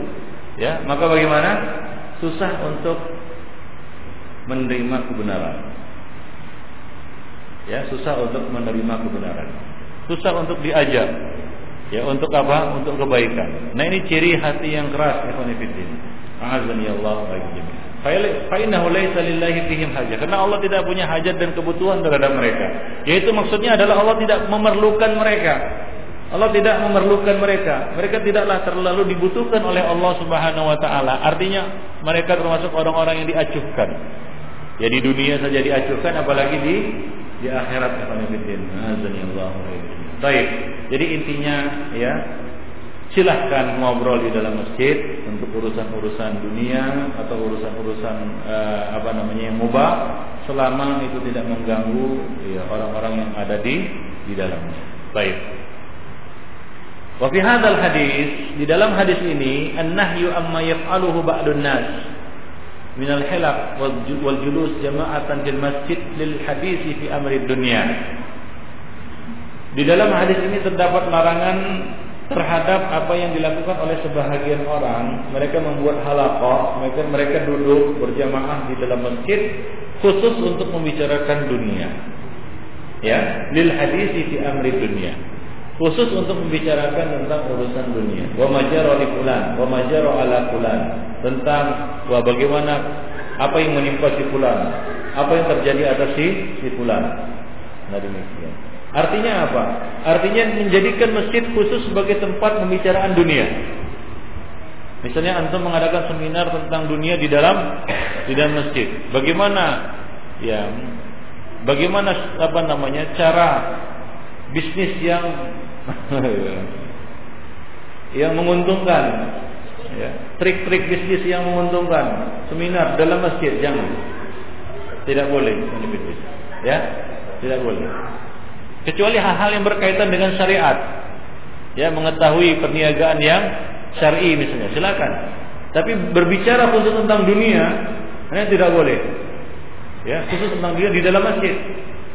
ya, maka bagaimana? Susah untuk menerima kebenaran. Ya, susah untuk menerima kebenaran. Susah untuk diajak. Ya, untuk apa? Untuk kebaikan. Nah, ini ciri hati yang keras, ikhwan fillah. Azani Allah wa Fa'innahu laisa lillahi fihim hajat. Karena Allah tidak punya hajat dan kebutuhan terhadap mereka. Yaitu maksudnya adalah Allah tidak memerlukan mereka. Allah tidak memerlukan mereka. Mereka tidaklah terlalu dibutuhkan oleh Allah Subhanahu wa taala. Artinya mereka termasuk orang-orang yang diacuhkan. Ya di dunia saja diacuhkan apalagi di di akhirat Allah. Baik. Jadi intinya ya silahkan ngobrol di dalam masjid untuk urusan-urusan dunia atau urusan-urusan uh, apa namanya yang mubah selama itu tidak mengganggu ya, orang-orang yang ada di di dalamnya. Baik. Wa fi hadis di dalam hadis ini an-nahyu amma yaf'aluhu ba'dun nas min al-hilaq wal julus jama'atan fil masjid lil hadisi fi amri dunya. Di dalam hadis ini terdapat larangan terhadap apa yang dilakukan oleh sebahagian orang. Mereka membuat halakoh, mereka mereka duduk berjamaah di dalam masjid khusus untuk membicarakan dunia. Ya, lil hadis fi amri dunia. Khusus untuk membicarakan tentang urusan dunia. Wa majara li fulan, wa majara ala fulan. Tentang wa bagaimana apa yang menimpa si fulan, apa yang terjadi atas si si fulan. Nah demikian. Artinya apa? Artinya menjadikan masjid khusus sebagai tempat pembicaraan dunia. Misalnya antum mengadakan seminar tentang dunia di dalam di dalam masjid. Bagaimana ya bagaimana apa namanya cara bisnis yang yang menguntungkan ya, trik-trik bisnis yang menguntungkan seminar dalam masjid jangan tidak boleh ya tidak boleh kecuali hal-hal yang berkaitan dengan syariat. Ya, mengetahui perniagaan yang syar'i misalnya, silakan. Tapi berbicara khusus tentang dunia, ini tidak boleh. Ya, khusus tentang dunia di dalam masjid.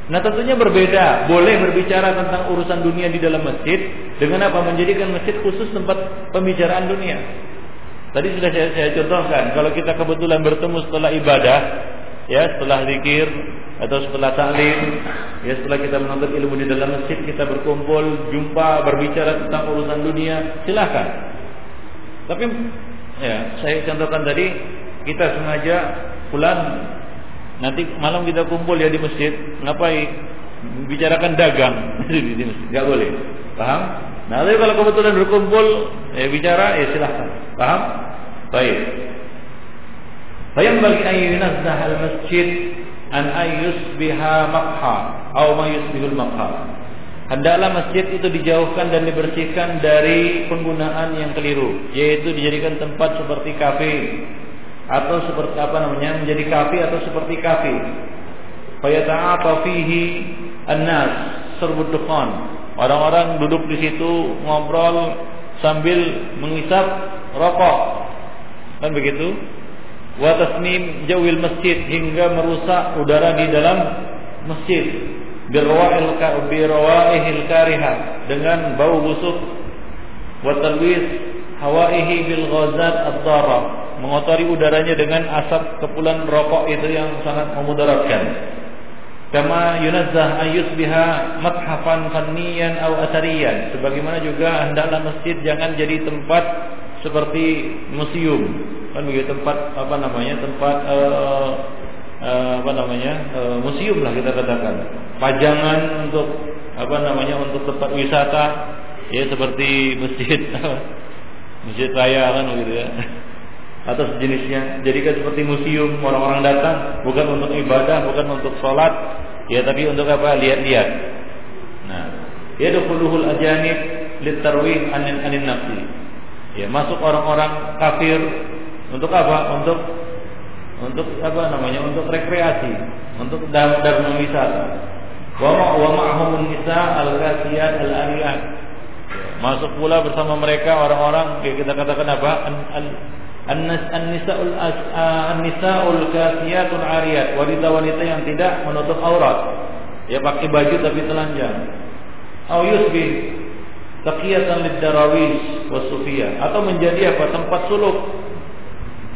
Nah, tentunya berbeda. Boleh berbicara tentang urusan dunia di dalam masjid dengan apa? Menjadikan masjid khusus tempat pembicaraan dunia. Tadi sudah saya, saya contohkan, kalau kita kebetulan bertemu setelah ibadah, ya setelah zikir, atau setelah taklim, ya setelah kita menuntut ilmu di dalam masjid, kita berkumpul, jumpa, berbicara tentang urusan dunia, silakan. Tapi ya, saya contohkan tadi, kita sengaja pulang nanti malam kita kumpul ya di masjid, ngapain? Bicarakan dagang di masjid, nggak boleh. Paham? Nah, tapi kalau kebetulan berkumpul, ya bicara, ya silahkan. Paham? Baik. Bayang bagi ayunan al masjid an biha makha atau ma yusbihul makha. Hendaklah masjid itu dijauhkan dan dibersihkan dari penggunaan yang keliru, yaitu dijadikan tempat seperti kafe atau seperti apa namanya menjadi kafe atau seperti kafe. Fayata'ata fihi an-nas dukhan. Orang-orang duduk di situ ngobrol sambil mengisap rokok. Kan begitu? wa tasnim jawil masjid hingga merusak udara di dalam masjid birwail birwaihil kariha dengan bau busuk wa talwis hawaihi bil ghazat ad-dara mengotori udaranya dengan asap kepulan rokok itu yang sangat memudaratkan. Kama yunazzah ayus biha mathafan fanniyan aw asariyan sebagaimana juga hendaklah masjid jangan jadi tempat seperti museum. Kan begitu tempat apa namanya tempat uh, uh, apa namanya uh, museum lah kita katakan. Pajangan untuk apa namanya untuk tempat wisata. Ya seperti masjid masjid raya kan begitu ya atau sejenisnya jadikan seperti museum orang-orang datang bukan untuk ibadah bukan untuk sholat ya tapi untuk apa lihat-lihat nah ya yadkhuluhul ajanib litarwih anin anin nafsi Ya, masuk orang-orang kafir untuk apa? Untuk untuk apa namanya? Untuk rekreasi, untuk dar darma wisata. Wa wa ma'hum nisa al-kasiyat al-ariyat. Ya, masuk pula bersama mereka orang-orang yang kita katakan apa? An-nisaul an-nisaul kasiyatul ariyat, wanita-wanita yang tidak menutup aurat. Ya pakai baju tapi telanjang. Au yusbi taqiyatan lid-darawis was-sufiyah atau menjadi apa? tempat suluk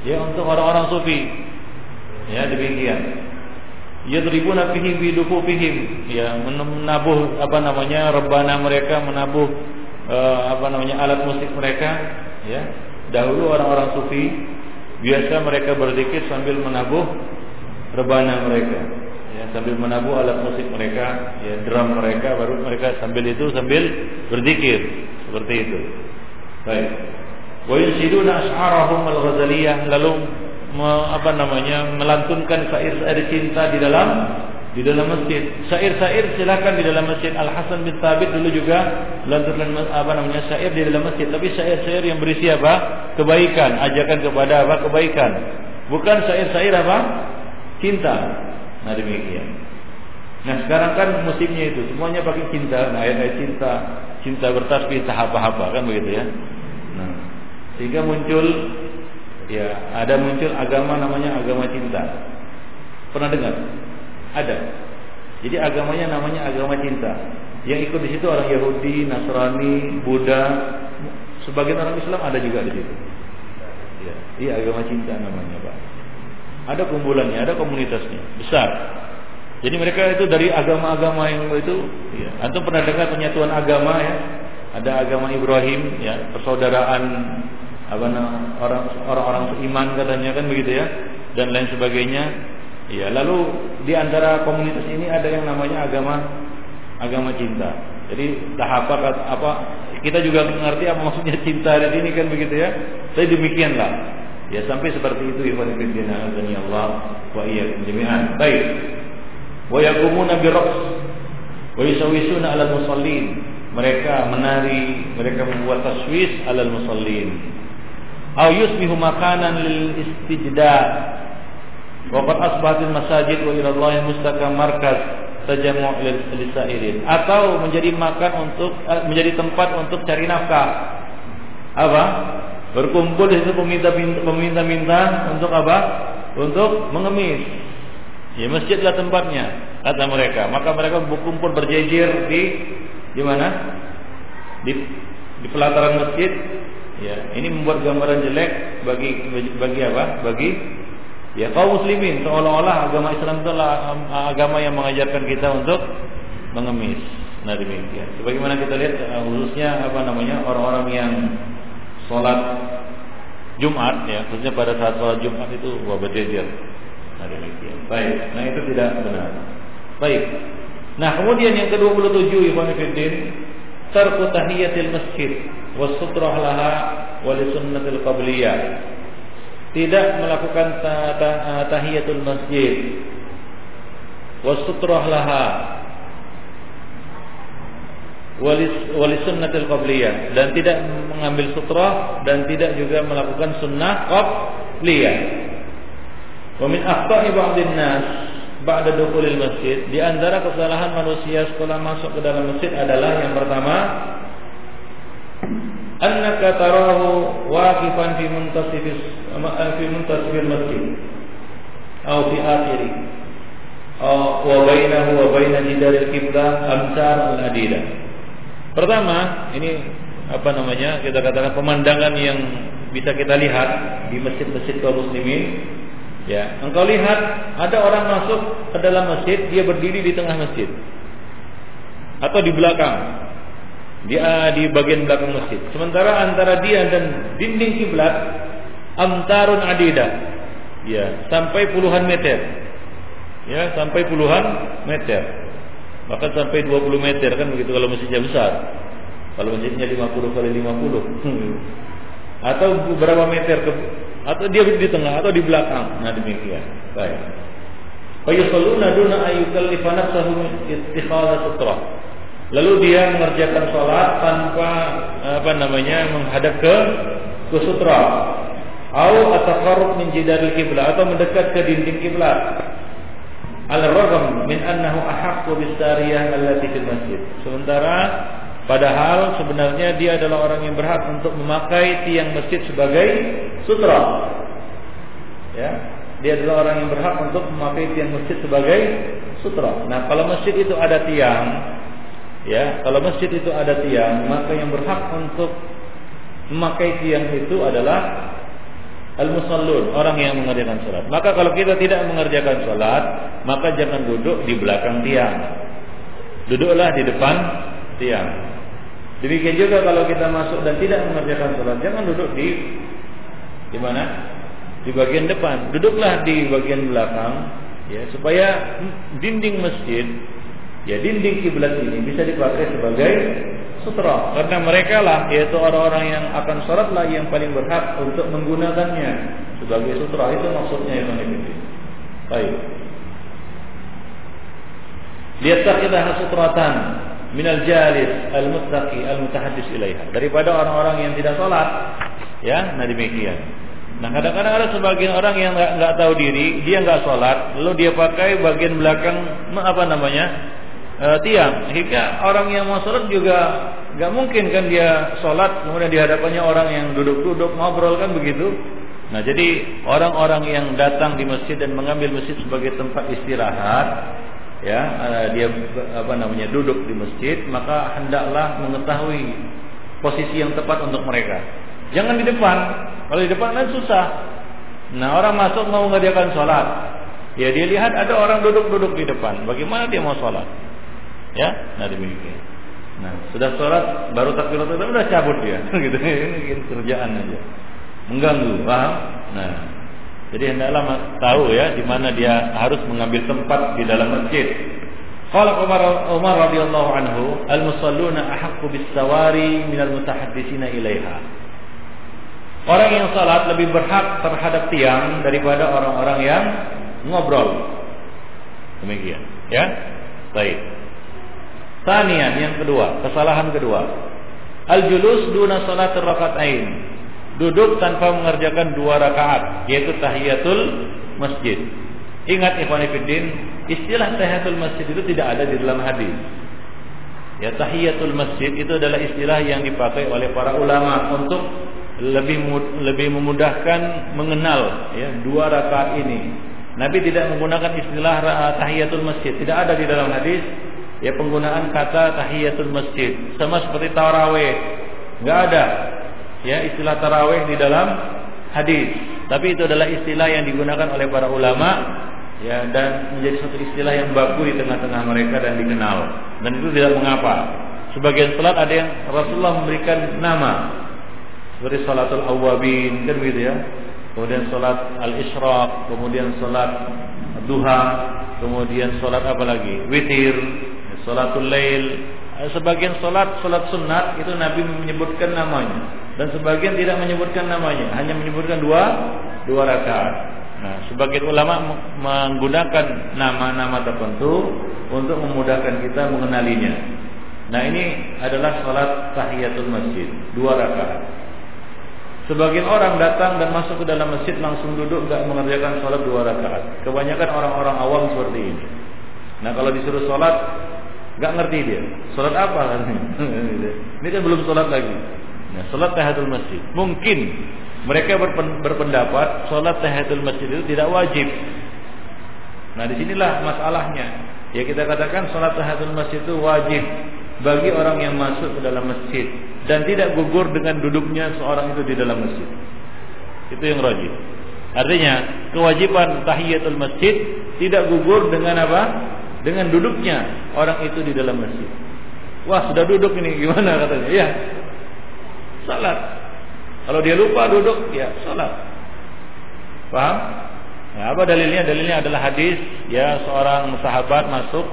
ya untuk orang-orang sufi. Ya demikian. Yadribuna fihi bidufufihim ya menabuh apa namanya rebana mereka menabuh uh, apa namanya alat musik mereka ya dahulu orang-orang sufi biasa mereka berzikir sambil menabuh rebana mereka sambil menabuh alat musik mereka, ya drum mereka, baru mereka sambil itu sambil berzikir seperti itu. Baik. Wa yusiduna as'arahum al-ghazaliyah lalu me, apa namanya melantunkan syair-syair cinta di dalam di dalam masjid. Syair-syair silakan di dalam masjid. Al Hasan bin Thabit dulu juga melantunkan apa namanya syair di dalam masjid, tapi syair-syair yang berisi apa? Kebaikan, ajakan kepada apa? Kebaikan. Bukan syair-syair apa? Cinta. Nah demikian. Nah sekarang kan musimnya itu semuanya pakai cinta, nah, ayat-ayat cinta, cinta bertasbih tahap apa kan begitu ya. Nah sehingga muncul ya ada muncul agama namanya agama cinta. Pernah dengar? Ada. Jadi agamanya namanya agama cinta. Yang ikut di situ orang Yahudi, Nasrani, Buddha, sebagian orang Islam ada juga di situ. Ya, iya agama cinta namanya, Pak. Ada kumpulannya, ada komunitasnya, besar. Jadi mereka itu dari agama-agama yang itu, ya. Antum pernah dengar penyatuan agama ya? Ada agama Ibrahim, ya, persaudaraan apa orang orang-orang seiman katanya kan begitu ya, dan lain sebagainya. Ya, lalu di antara komunitas ini ada yang namanya agama agama cinta. Jadi tahap apa, kita juga ngerti apa maksudnya cinta di sini kan begitu ya. Tapi demikianlah Ya sampai seperti itu ikhwan fillah azani Allah wa iyyakum jami'an. Baik. Wa yaqumuna bi raqs wa yusawisuna 'ala musallin. Mereka menari, mereka membuat taswis 'ala musallin. Aw yusbihu makanan lil istijda. Wa qad asbahat al masajid wa ila Allah mustaqam markaz tajamu' lisairin atau menjadi makan untuk eh, menjadi tempat untuk cari nafkah. Apa? Berkumpul di situ peminta-minta untuk apa? Untuk mengemis. Ya masjidlah tempatnya kata mereka. Maka mereka berkumpul berjejer di di mana? Di di pelataran masjid. Ya, ini membuat gambaran jelek bagi bagi apa? Bagi ya kaum muslimin seolah-olah agama Islam adalah agama yang mengajarkan kita untuk mengemis. Nah demikian. Sebagaimana kita lihat khususnya apa namanya orang-orang yang sholat Jumat ya khususnya pada saat sholat Jumat itu wah berjejer. Nah demikian. Baik. Nah itu tidak benar. Baik. Nah kemudian yang ke-27 Ikhwan Fiddin tarku tahiyatil masjid was sutrah laha wa li sunnatil qabliyah tidak melakukan tahiyatul masjid. Was sutrah laha. Wali sunnatil qabliyah. Dan tidak mengambil sutrah dan tidak juga melakukan sunnah qabliyah. Wa min akhta'i ba'dhin nas ba'da dukhulil masjid. Di antara kesalahan manusia setelah masuk ke dalam masjid adalah yang pertama annaka tarahu waqifan fi muntasifis fi muntasifil masjid atau fi akhiri wa bainahu wa baina jidaril qiblah amsar al-adidah Pertama, ini apa namanya? Kita katakan pemandangan yang bisa kita lihat di masjid-masjid kaum muslimin. Ya, engkau lihat ada orang masuk ke dalam masjid, dia berdiri di tengah masjid. Atau di belakang. Dia di bagian belakang masjid. Sementara antara dia dan dinding kiblat amtarun adidah. Ya, sampai puluhan meter. Ya, sampai puluhan meter. Bahkan sampai 20 meter kan begitu kalau masjidnya besar. Kalau masjidnya 50 kali 50. atau beberapa meter ke atau dia di tengah atau di belakang. Nah demikian. Baik. Fayusalluna duna ayyukallifa nafsahu ittikhadha sutra. Lalu dia mengerjakan sholat tanpa apa namanya menghadap ke ke sutra. Atau ataqarrub min jidaril kiblat atau mendekat ke dinding kiblat al-ragam min annahu ahaqqu bis sariyah allati fil masjid. Sementara padahal sebenarnya dia adalah orang yang berhak untuk memakai tiang masjid sebagai sutra. Ya dia adalah orang yang berhak untuk memakai tiang masjid sebagai sutra. Nah kalau masjid itu ada tiang ya kalau masjid itu ada tiang maka yang berhak untuk memakai tiang itu adalah al-musallun, orang yang mengerjakan salat. Maka kalau kita tidak mengerjakan salat, maka jangan duduk di belakang tiang. Duduklah di depan tiang. Demikian juga kalau kita masuk dan tidak mengerjakan salat, jangan duduk di di mana? Di bagian depan. Duduklah di bagian belakang ya supaya dinding masjid ya dinding kiblat ini bisa dipakai sebagai sutra. Karena mereka lah yaitu orang-orang yang akan sholat lah yang paling berhak untuk menggunakannya sebagai sutra. Itu maksudnya yang ini. Baik. Liyattaqidah sutratan. Minal jalis al-muttaqi al-mutahaddis ilaiha. Daripada orang-orang yang tidak sholat. Ya nah demikian. Nah kadang-kadang ada sebagian orang yang nggak tahu diri dia nggak sholat lalu dia pakai bagian belakang apa namanya e, tiang. Sehingga orang yang mau sholat juga nggak mungkin kan dia sholat kemudian di hadapannya orang yang duduk-duduk ngobrol kan begitu. Nah jadi orang-orang yang datang di masjid dan mengambil masjid sebagai tempat istirahat, ya dia apa namanya duduk di masjid, maka hendaklah mengetahui posisi yang tepat untuk mereka. Jangan di depan. Kalau di depan kan susah. Nah orang masuk mau mengerjakan sholat, ya dia lihat ada orang duduk-duduk di depan. Bagaimana dia mau sholat? Ya, nah demikian. Nah, sudah sholat baru takbiratul ihram sudah cabut dia, gitu. Ini kerjaan aja. Mengganggu, paham? Nah, jadi hendaklah tahu ya di mana dia harus mengambil tempat di dalam masjid. Qala Umar Umar radhiyallahu anhu, al-musalluna ahaqqu bis-sawari minal mutahaddisina ilaiha. Orang yang salat lebih berhak terhadap tiang daripada orang-orang yang ngobrol. Demikian, ya. Baik. Tanian yang kedua, kesalahan kedua. Al-julus duna salat rakaatain. Duduk tanpa mengerjakan dua rakaat, yaitu tahiyatul masjid. Ingat ikhwan fillah, istilah tahiyatul masjid itu tidak ada di dalam hadis. Ya tahiyatul masjid itu adalah istilah yang dipakai oleh para ulama untuk lebih lebih memudahkan mengenal ya dua rakaat ini. Nabi tidak menggunakan istilah tahiyatul masjid, tidak ada di dalam hadis ya penggunaan kata tahiyatul masjid. Sama seperti tarawih nggak ada. Ya istilah tarawih di dalam hadis. Tapi itu adalah istilah yang digunakan oleh para ulama ya dan menjadi satu istilah yang baku di tengah-tengah mereka dan dikenal. Dan itu tidak mengapa. Sebagian salat ada yang Rasulullah memberikan nama. Seperti salatul awabin kan begitu ya. Kemudian salat al-isyraq kemudian salat duha kemudian salat apa lagi? Witir Salatul lail, eh, sebagian salat salat sunat itu Nabi menyebutkan namanya dan sebagian tidak menyebutkan namanya, hanya menyebutkan dua dua rakaat. Nah, sebagian ulama menggunakan nama-nama tertentu untuk memudahkan kita mengenalinya. Nah, ini adalah salat tahiyatul masjid, dua rakaat. Sebagian orang datang dan masuk ke dalam masjid langsung duduk nggak mengerjakan sholat dua rakaat. Kebanyakan orang-orang awam seperti ini. Nah kalau disuruh sholat Gak ngerti dia. Salat apa? Ini kan belum salat lagi. Nah, salat tahiyatul masjid. Mungkin mereka berpendapat salat tahiyatul masjid itu tidak wajib. Nah, di sinilah masalahnya. Ya kita katakan salat tahiyatul masjid itu wajib bagi orang yang masuk ke dalam masjid dan tidak gugur dengan duduknya seorang itu di dalam masjid. Itu yang wajib. Artinya kewajiban tahiyatul masjid tidak gugur dengan apa? Dengan duduknya orang itu di dalam masjid. Wah sudah duduk ini gimana katanya? Ya, salat. Kalau dia lupa duduk, ya salat. Paham? Ya, apa dalilnya? Dalilnya adalah hadis ya seorang sahabat masuk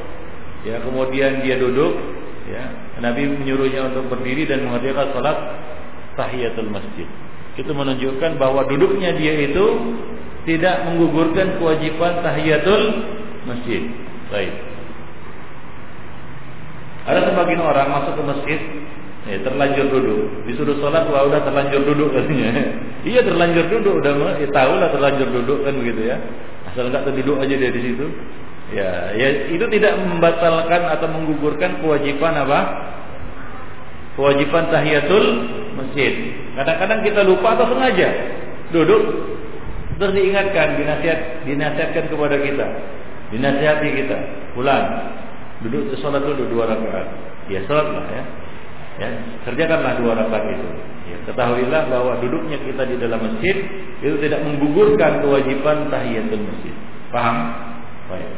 ya kemudian dia duduk ya Nabi menyuruhnya untuk berdiri dan mengerjakan salat tahiyatul masjid. Itu menunjukkan bahwa duduknya dia itu tidak menggugurkan kewajiban tahiyatul masjid. Baik. Ada sebagian orang masuk ke masjid Ya, terlanjur duduk. Disuruh sholat, wah udah terlanjur duduk katanya. iya terlanjur duduk, udah ya, tahu lah terlanjur duduk kan begitu ya. Asal nggak terduduk aja dia di situ. Ya, ya itu tidak membatalkan atau menggugurkan kewajiban apa? Kewajiban tahiyatul masjid. Kadang-kadang kita lupa atau sengaja duduk terus diingatkan, dinasihat, dinasihatkan kepada kita, dinasihati kita, pulang duduk sholat dulu dua rakaat. Ya sholatlah ya. Ya, kerjakanlah dua rakaat itu. Ya, ketahuilah bahwa duduknya kita di dalam masjid itu tidak menggugurkan kewajiban tahiyatul masjid. Paham? Baik.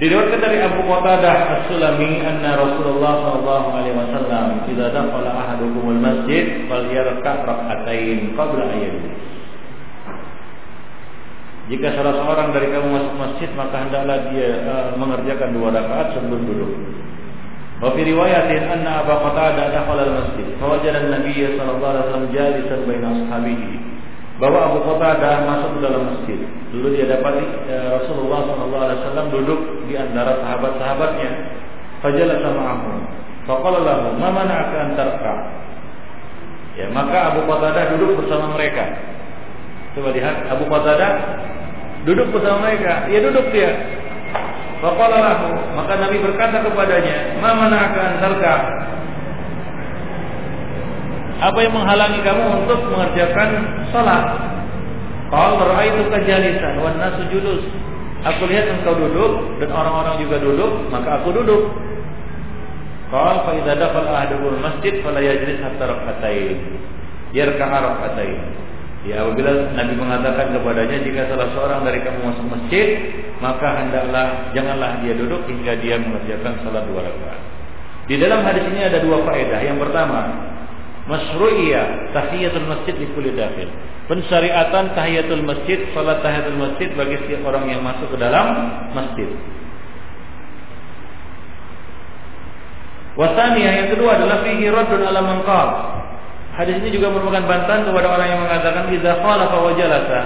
Diriwayatkan dari Abu Qatadah As-Sulami anna Rasulullah sallallahu alaihi wasallam idza dakhala ahadukum al-masjid falyarka' rak'atain qabla ayyadih. Jika salah seorang dari kamu masuk masjid maka hendaklah dia uh, mengerjakan dua rakaat sebelum duduk. Wa fi riwayatin anna Abu Qatadah dakhala al-masjid fawajada an-nabiy sallallahu alaihi wasallam jalisan baina ashabihi. Bahwa Abu Qatadah masuk ke dalam masjid. Dulu dia dapati ya, Rasulullah sallallahu alaihi wasallam duduk di antara sahabat-sahabatnya. Fajalasa ma'ahum. Faqala lahu, "Ma mana'aka an tarka?" Ya, maka Abu Qatadah duduk bersama mereka. Coba lihat Abu Qatadah duduk bersama mereka. Ya duduk dia. Faqala lahu, maka Nabi berkata kepadanya, "Ma mana'aka an tarka?" Apa yang menghalangi kamu untuk mengerjakan salat? Qala ra'aitu kajalisan wan nasu julus. Aku lihat engkau duduk dan orang-orang juga duduk, maka aku duduk. Qala fa idza dakhala ahadukum masjid fala yajlis hatta rak'atain. Yarka'a rak'atain. Ya apabila Nabi mengatakan kepadanya jika salah seorang dari kamu masuk masjid maka hendaklah janganlah dia duduk hingga dia mengerjakan salat dua rakaat. Di dalam hadis ini ada dua faedah. Yang pertama, masyru'iyah tahiyatul masjid di kulli dakhil. Pensyariatan tahiyatul masjid, salat tahiyatul masjid bagi setiap orang yang masuk ke dalam masjid. Wasaniyah yang kedua adalah fihi raddun ala man Hadis ini juga merupakan bantahan kepada orang yang mengatakan idza khalafa wa jalasa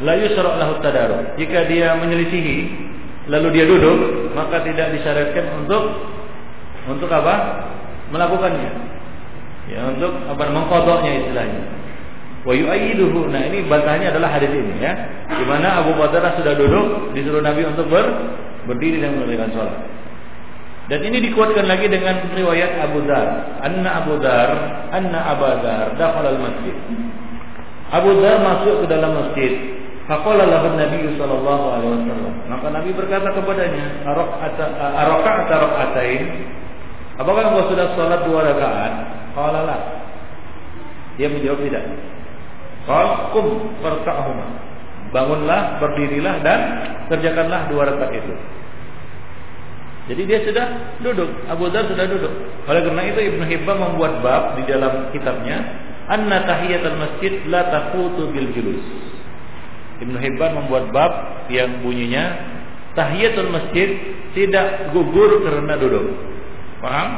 la yusra' lahu tadarruk. Jika dia menyelisihi lalu dia duduk, maka tidak disyaratkan untuk untuk apa? melakukannya. Ya, untuk apa mengkodoknya istilahnya. Wa yu'ayyiduhu. Nah, ini bantahannya adalah hadis ini ya. Di mana Abu Bakar sudah duduk disuruh Nabi untuk ber, berdiri dan menunaikan salat. Dan ini dikuatkan lagi dengan riwayat Abu Dar. Anna Abu Dar, anna Abu Dar dakhala al-masjid. Abu Dar masuk ke dalam masjid. Faqala lahu Nabi sallallahu alaihi wasallam. Maka Nabi berkata kepadanya, "Araqa'ata raka'atain?" Apakah engkau sudah salat dua rakaat? Qala la. Dia menjawab tidak. Qal kum farka'huma. Bangunlah, berdirilah dan kerjakanlah dua rakaat itu. Jadi dia sudah duduk, Abu Dhar sudah duduk. Oleh karena itu Ibnu Hibban membuat bab di dalam kitabnya, anna tahiyatul masjid la taqutu bil julus. Ibnu Hibban membuat bab yang bunyinya tahiyatul masjid tidak gugur karena duduk. Paham?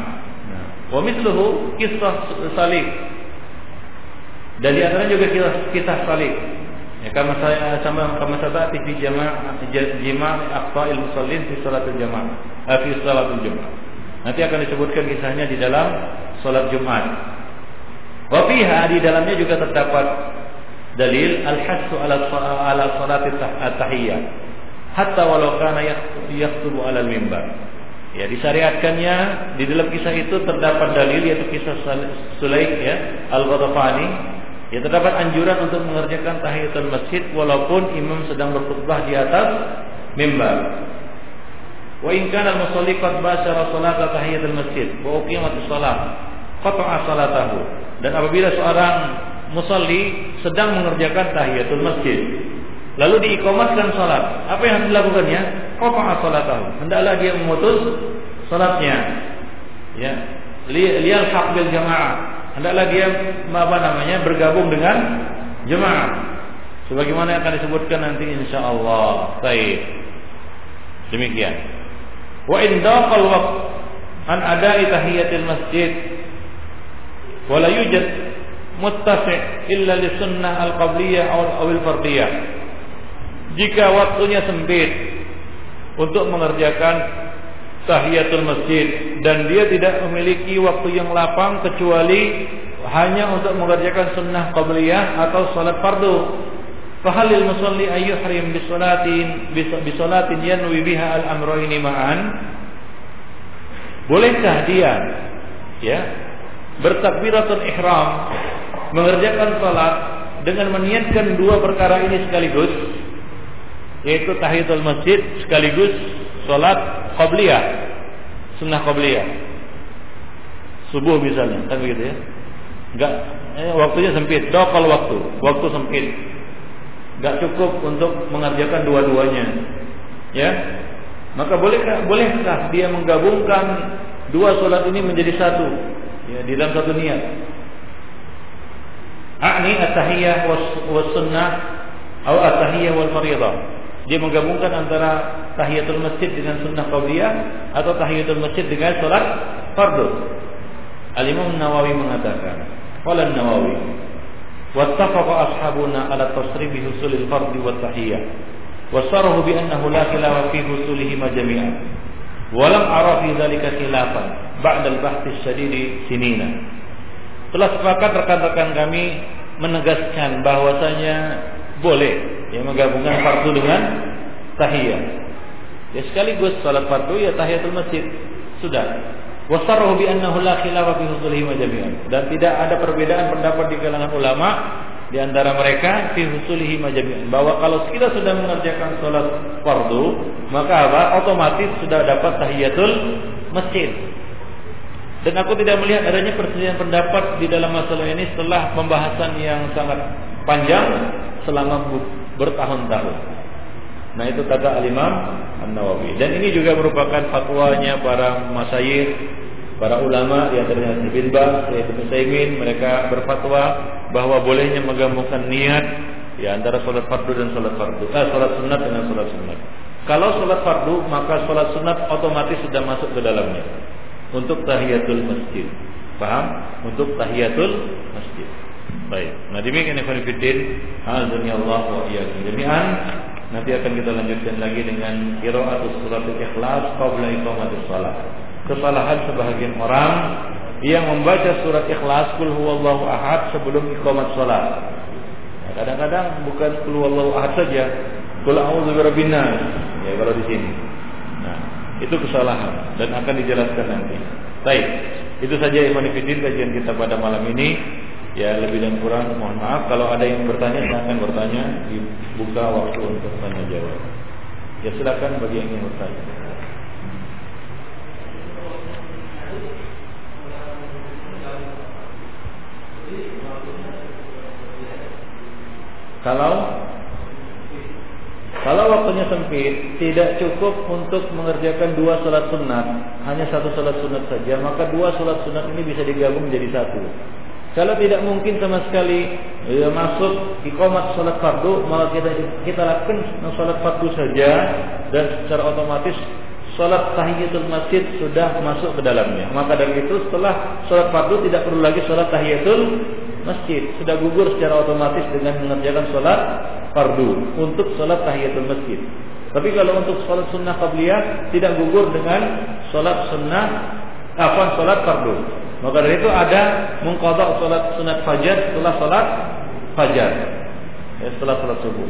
Nah, wa mithluhu kisah salib. Dan di antaranya juga kisah, kisah salib. Ya, kama saya sama kama saya fi jama' jima' aqsa'il musallin fi salatul jamaah fi salatul Jumat. Nanti akan disebutkan kisahnya di dalam salat Jumat. Wa fiha di dalamnya juga terdapat dalil al-hasu ala ala salat at-tahiyyah hatta walau kana yaktubu ala al-mimbar. Ya, disyariatkannya di dalam kisah itu terdapat dalil yaitu kisah Sulaik ya, Al-Ghatafani Ya terdapat anjuran untuk mengerjakan tahiyatul masjid walaupun imam sedang berkhutbah di atas mimbar. Wa in kana al-musalli qad bashara salata tahiyatul masjid wa uqimatus shalah qata'a salatahu. Dan apabila seorang musalli sedang mengerjakan tahiyatul masjid lalu diikomatkan salat, apa yang harus dilakukannya? Qata'a salatahu. Hendaklah dia memutus salatnya. Ya. Liyal haq bil jamaah. Hendaklah dia apa namanya bergabung dengan jemaah. Sebagaimana yang akan disebutkan nanti insyaallah. Baik. Demikian. Wa in daqal waqt an ada'i tahiyatil masjid wa la yujad muttasi' illa li sunnah al-qabliyah aw al-fardiyah. Jika waktunya sempit untuk mengerjakan tahiyatul masjid dan dia tidak memiliki waktu yang lapang kecuali hanya untuk mengerjakan sunnah qabliyah atau salat fardu. Fahalil musalli ayyuhrim bisolatin bisolatin yanwi biha al-amroini ma'an? Bolehkah dia ya bertakbiratul ihram mengerjakan salat dengan meniatkan dua perkara ini sekaligus yaitu tahiyatul masjid sekaligus salat qabliyah sunnah qabliyah subuh misalnya kan begitu ya? Enggak eh, waktunya sempit. Dokal waktu waktu sempit. Enggak cukup untuk mengerjakan dua-duanya. Ya? Maka bolehkah bolehkah dia menggabungkan dua salat ini menjadi satu? Ya di dalam satu niat. A'ni at-tahiyyah was sunnah atau at-tahiyyah wal fardhah. Dia menggabungkan antara tahiyatul masjid dengan sunnah qabliyah atau tahiyatul masjid dengan salat fardu. Al-Imam Nawawi mengatakan, qala Nawawi, wattafaqa ashabuna ala tasrih bi husulil fard wa tahiyyah. Wasarahu bi annahu la khilafa fi husulihima jami'an. Walam ara fi dhalika khilafan ba'da al-bahth as-shadid sinina. Telah sepakat rekan-rekan kami menegaskan bahwasanya boleh ya menggabungkan fardu dengan tahiyat. Ya sekaligus salat fardu ya tahiyatul masjid. Sudah. Wasarruhu bi annahu la khilafa fi husulihi jami'an. Dan tidak ada perbedaan pendapat di kalangan ulama di antara mereka fi husulihi jami'an bahwa kalau kita sudah mengerjakan salat fardu maka apa? otomatis sudah dapat tahiyatul masjid. Dan aku tidak melihat adanya perselisihan pendapat di dalam masalah ini setelah pembahasan yang sangat panjang selama bertahun-tahun. Nah itu kata Al-Imam An-Nawawi. Dan ini juga merupakan fatwanya para masyayikh, para ulama di antaranya Ibn Bas, yaitu Musaimin, mereka berfatwa bahwa bolehnya menggabungkan niat di antara sholat fardu dan sholat fardu, eh, sholat sunat dengan sholat sunat. Kalau sholat fardu maka sholat sunat otomatis sudah masuk ke dalamnya untuk tahiyatul masjid. Paham? Untuk tahiyatul masjid. Baik. Nah demikian ikhwan fillah, azani Allah wa iyyakum jami'an. Nanti akan kita lanjutkan lagi dengan qiraatus surat Ikhlas qabla iqamatis shalah. Kesalahan sebahagian orang yang membaca surat Ikhlas kul huwallahu ahad sebelum iqamat salat. Nah, kadang-kadang bukan kul huwallahu ahad saja, kul a'udzu birabbin nas. Ya kalau di sini. Itu kesalahan dan akan dijelaskan nanti. Baik, itu saja Ikhwan Fillah kajian kita pada malam ini. Ya lebih dan kurang mohon maaf kalau ada yang bertanya silahkan bertanya dibuka waktu untuk tanya jawab. Ya silakan bagi yang ingin bertanya. Kalau kalau waktunya sempit, tidak cukup untuk mengerjakan dua sholat sunat, hanya satu sholat sunat saja, maka dua sholat sunat ini bisa digabung menjadi satu. Kalau tidak mungkin sama sekali ya, masuk komat sholat fardu, maka kita kita lakukan sholat fardu saja dan secara otomatis sholat tahiyatul masjid sudah masuk ke dalamnya. Maka dari itu setelah sholat fardu tidak perlu lagi sholat tahiyatul masjid, sudah gugur secara otomatis dengan mengerjakan sholat fardu untuk sholat tahiyatul masjid. Tapi kalau untuk sholat sunnah qabliyah tidak gugur dengan sholat sunnah apa sholat fardu. Maka dari itu ada mengkodok sholat sunat fajar setelah sholat fajar, ya, setelah sholat subuh.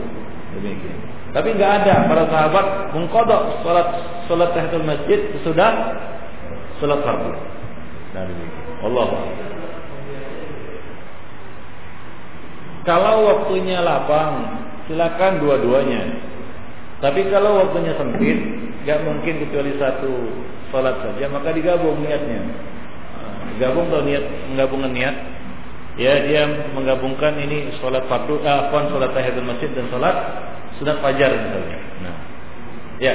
Demikian. Tapi nggak ada para sahabat mengkodok sholat sholat tahiyatul masjid sesudah sholat fardu. Nah demikian. Allah. Kalau waktunya lapang, silakan dua-duanya. Tapi kalau waktunya sempit, nggak mungkin kecuali satu sholat saja, maka digabung niatnya. Gabung atau niat menggabungkan niat, ya dia menggabungkan ini sholat fardu, eh, sholat tahiyatul masjid dan sholat sunat fajar misalnya. Nah, ya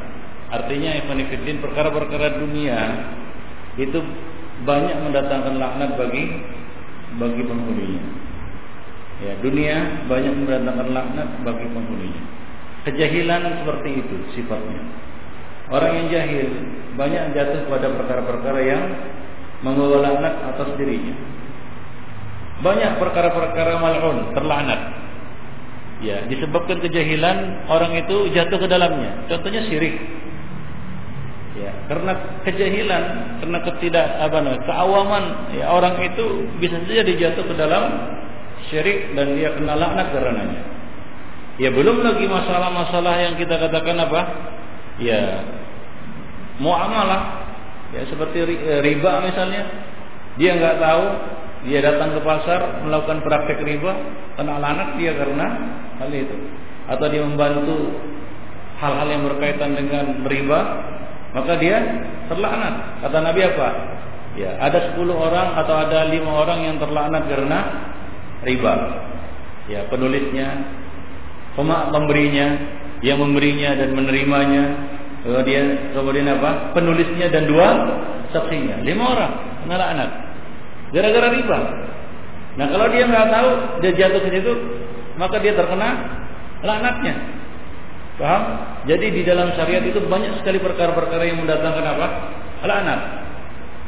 Artinya Ikhwan perkara-perkara dunia itu banyak mendatangkan laknat bagi bagi penghuninya. Ya, dunia banyak mendatangkan laknat bagi penghuninya. Kejahilan seperti itu sifatnya. Orang yang jahil banyak jatuh pada perkara-perkara yang membawa laknat atas dirinya. Banyak perkara-perkara mal'un, terlaknat. Ya, disebabkan kejahilan orang itu jatuh ke dalamnya. Contohnya syirik. Ya, karena kejahilan, karena ketidak apa namanya, keawaman, ya orang itu bisa saja dijatuh ke dalam syirik dan dia kena laknat karenanya. Ya belum lagi masalah-masalah yang kita katakan apa? Ya muamalah ya seperti riba misalnya dia nggak tahu dia datang ke pasar melakukan praktek riba kena laknat dia karena hal itu atau dia membantu hal-hal yang berkaitan dengan riba maka dia terlaknat. Kata Nabi apa? Ya, ada 10 orang atau ada lima orang yang terlaknat karena riba. Ya, penulisnya, pemberinya, yang memberinya dan menerimanya, kemudian kemudian apa? Penulisnya dan dua saksinya. Lima orang kena laknat. Gara-gara riba. Nah, kalau dia nggak tahu, dia jatuh ke situ, maka dia terkena laknatnya. Paham? Jadi di dalam syariat itu banyak sekali perkara-perkara yang mendatangkan apa? Laknat.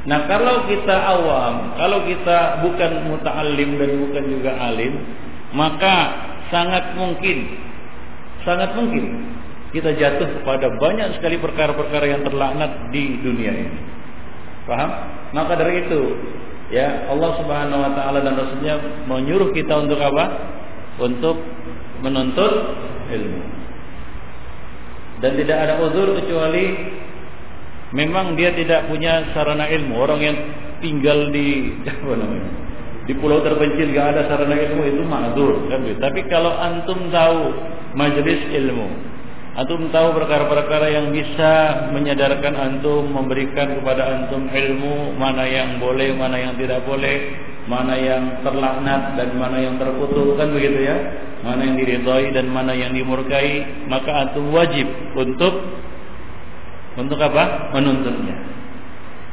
Nah, kalau kita awam, kalau kita bukan muta'alim dan bukan juga alim, maka sangat mungkin sangat mungkin kita jatuh kepada banyak sekali perkara-perkara yang terlaknat di dunia ini. Paham? Maka dari itu, ya Allah Subhanahu wa taala dan Rasulnya menyuruh kita untuk apa? Untuk menuntut ilmu dan tidak ada uzur kecuali memang dia tidak punya sarana ilmu. Orang yang tinggal di apa namanya? Di pulau terpencil gak ada sarana ilmu itu ma'dzur kan Tapi kalau antum tahu majelis ilmu, antum tahu perkara-perkara yang bisa menyadarkan antum, memberikan kepada antum ilmu mana yang boleh, mana yang tidak boleh, mana yang terlaknat dan mana yang terkutuk kan begitu ya? Mana yang diridhai dan mana yang dimurkai maka antum wajib untuk untuk apa? Menuntutnya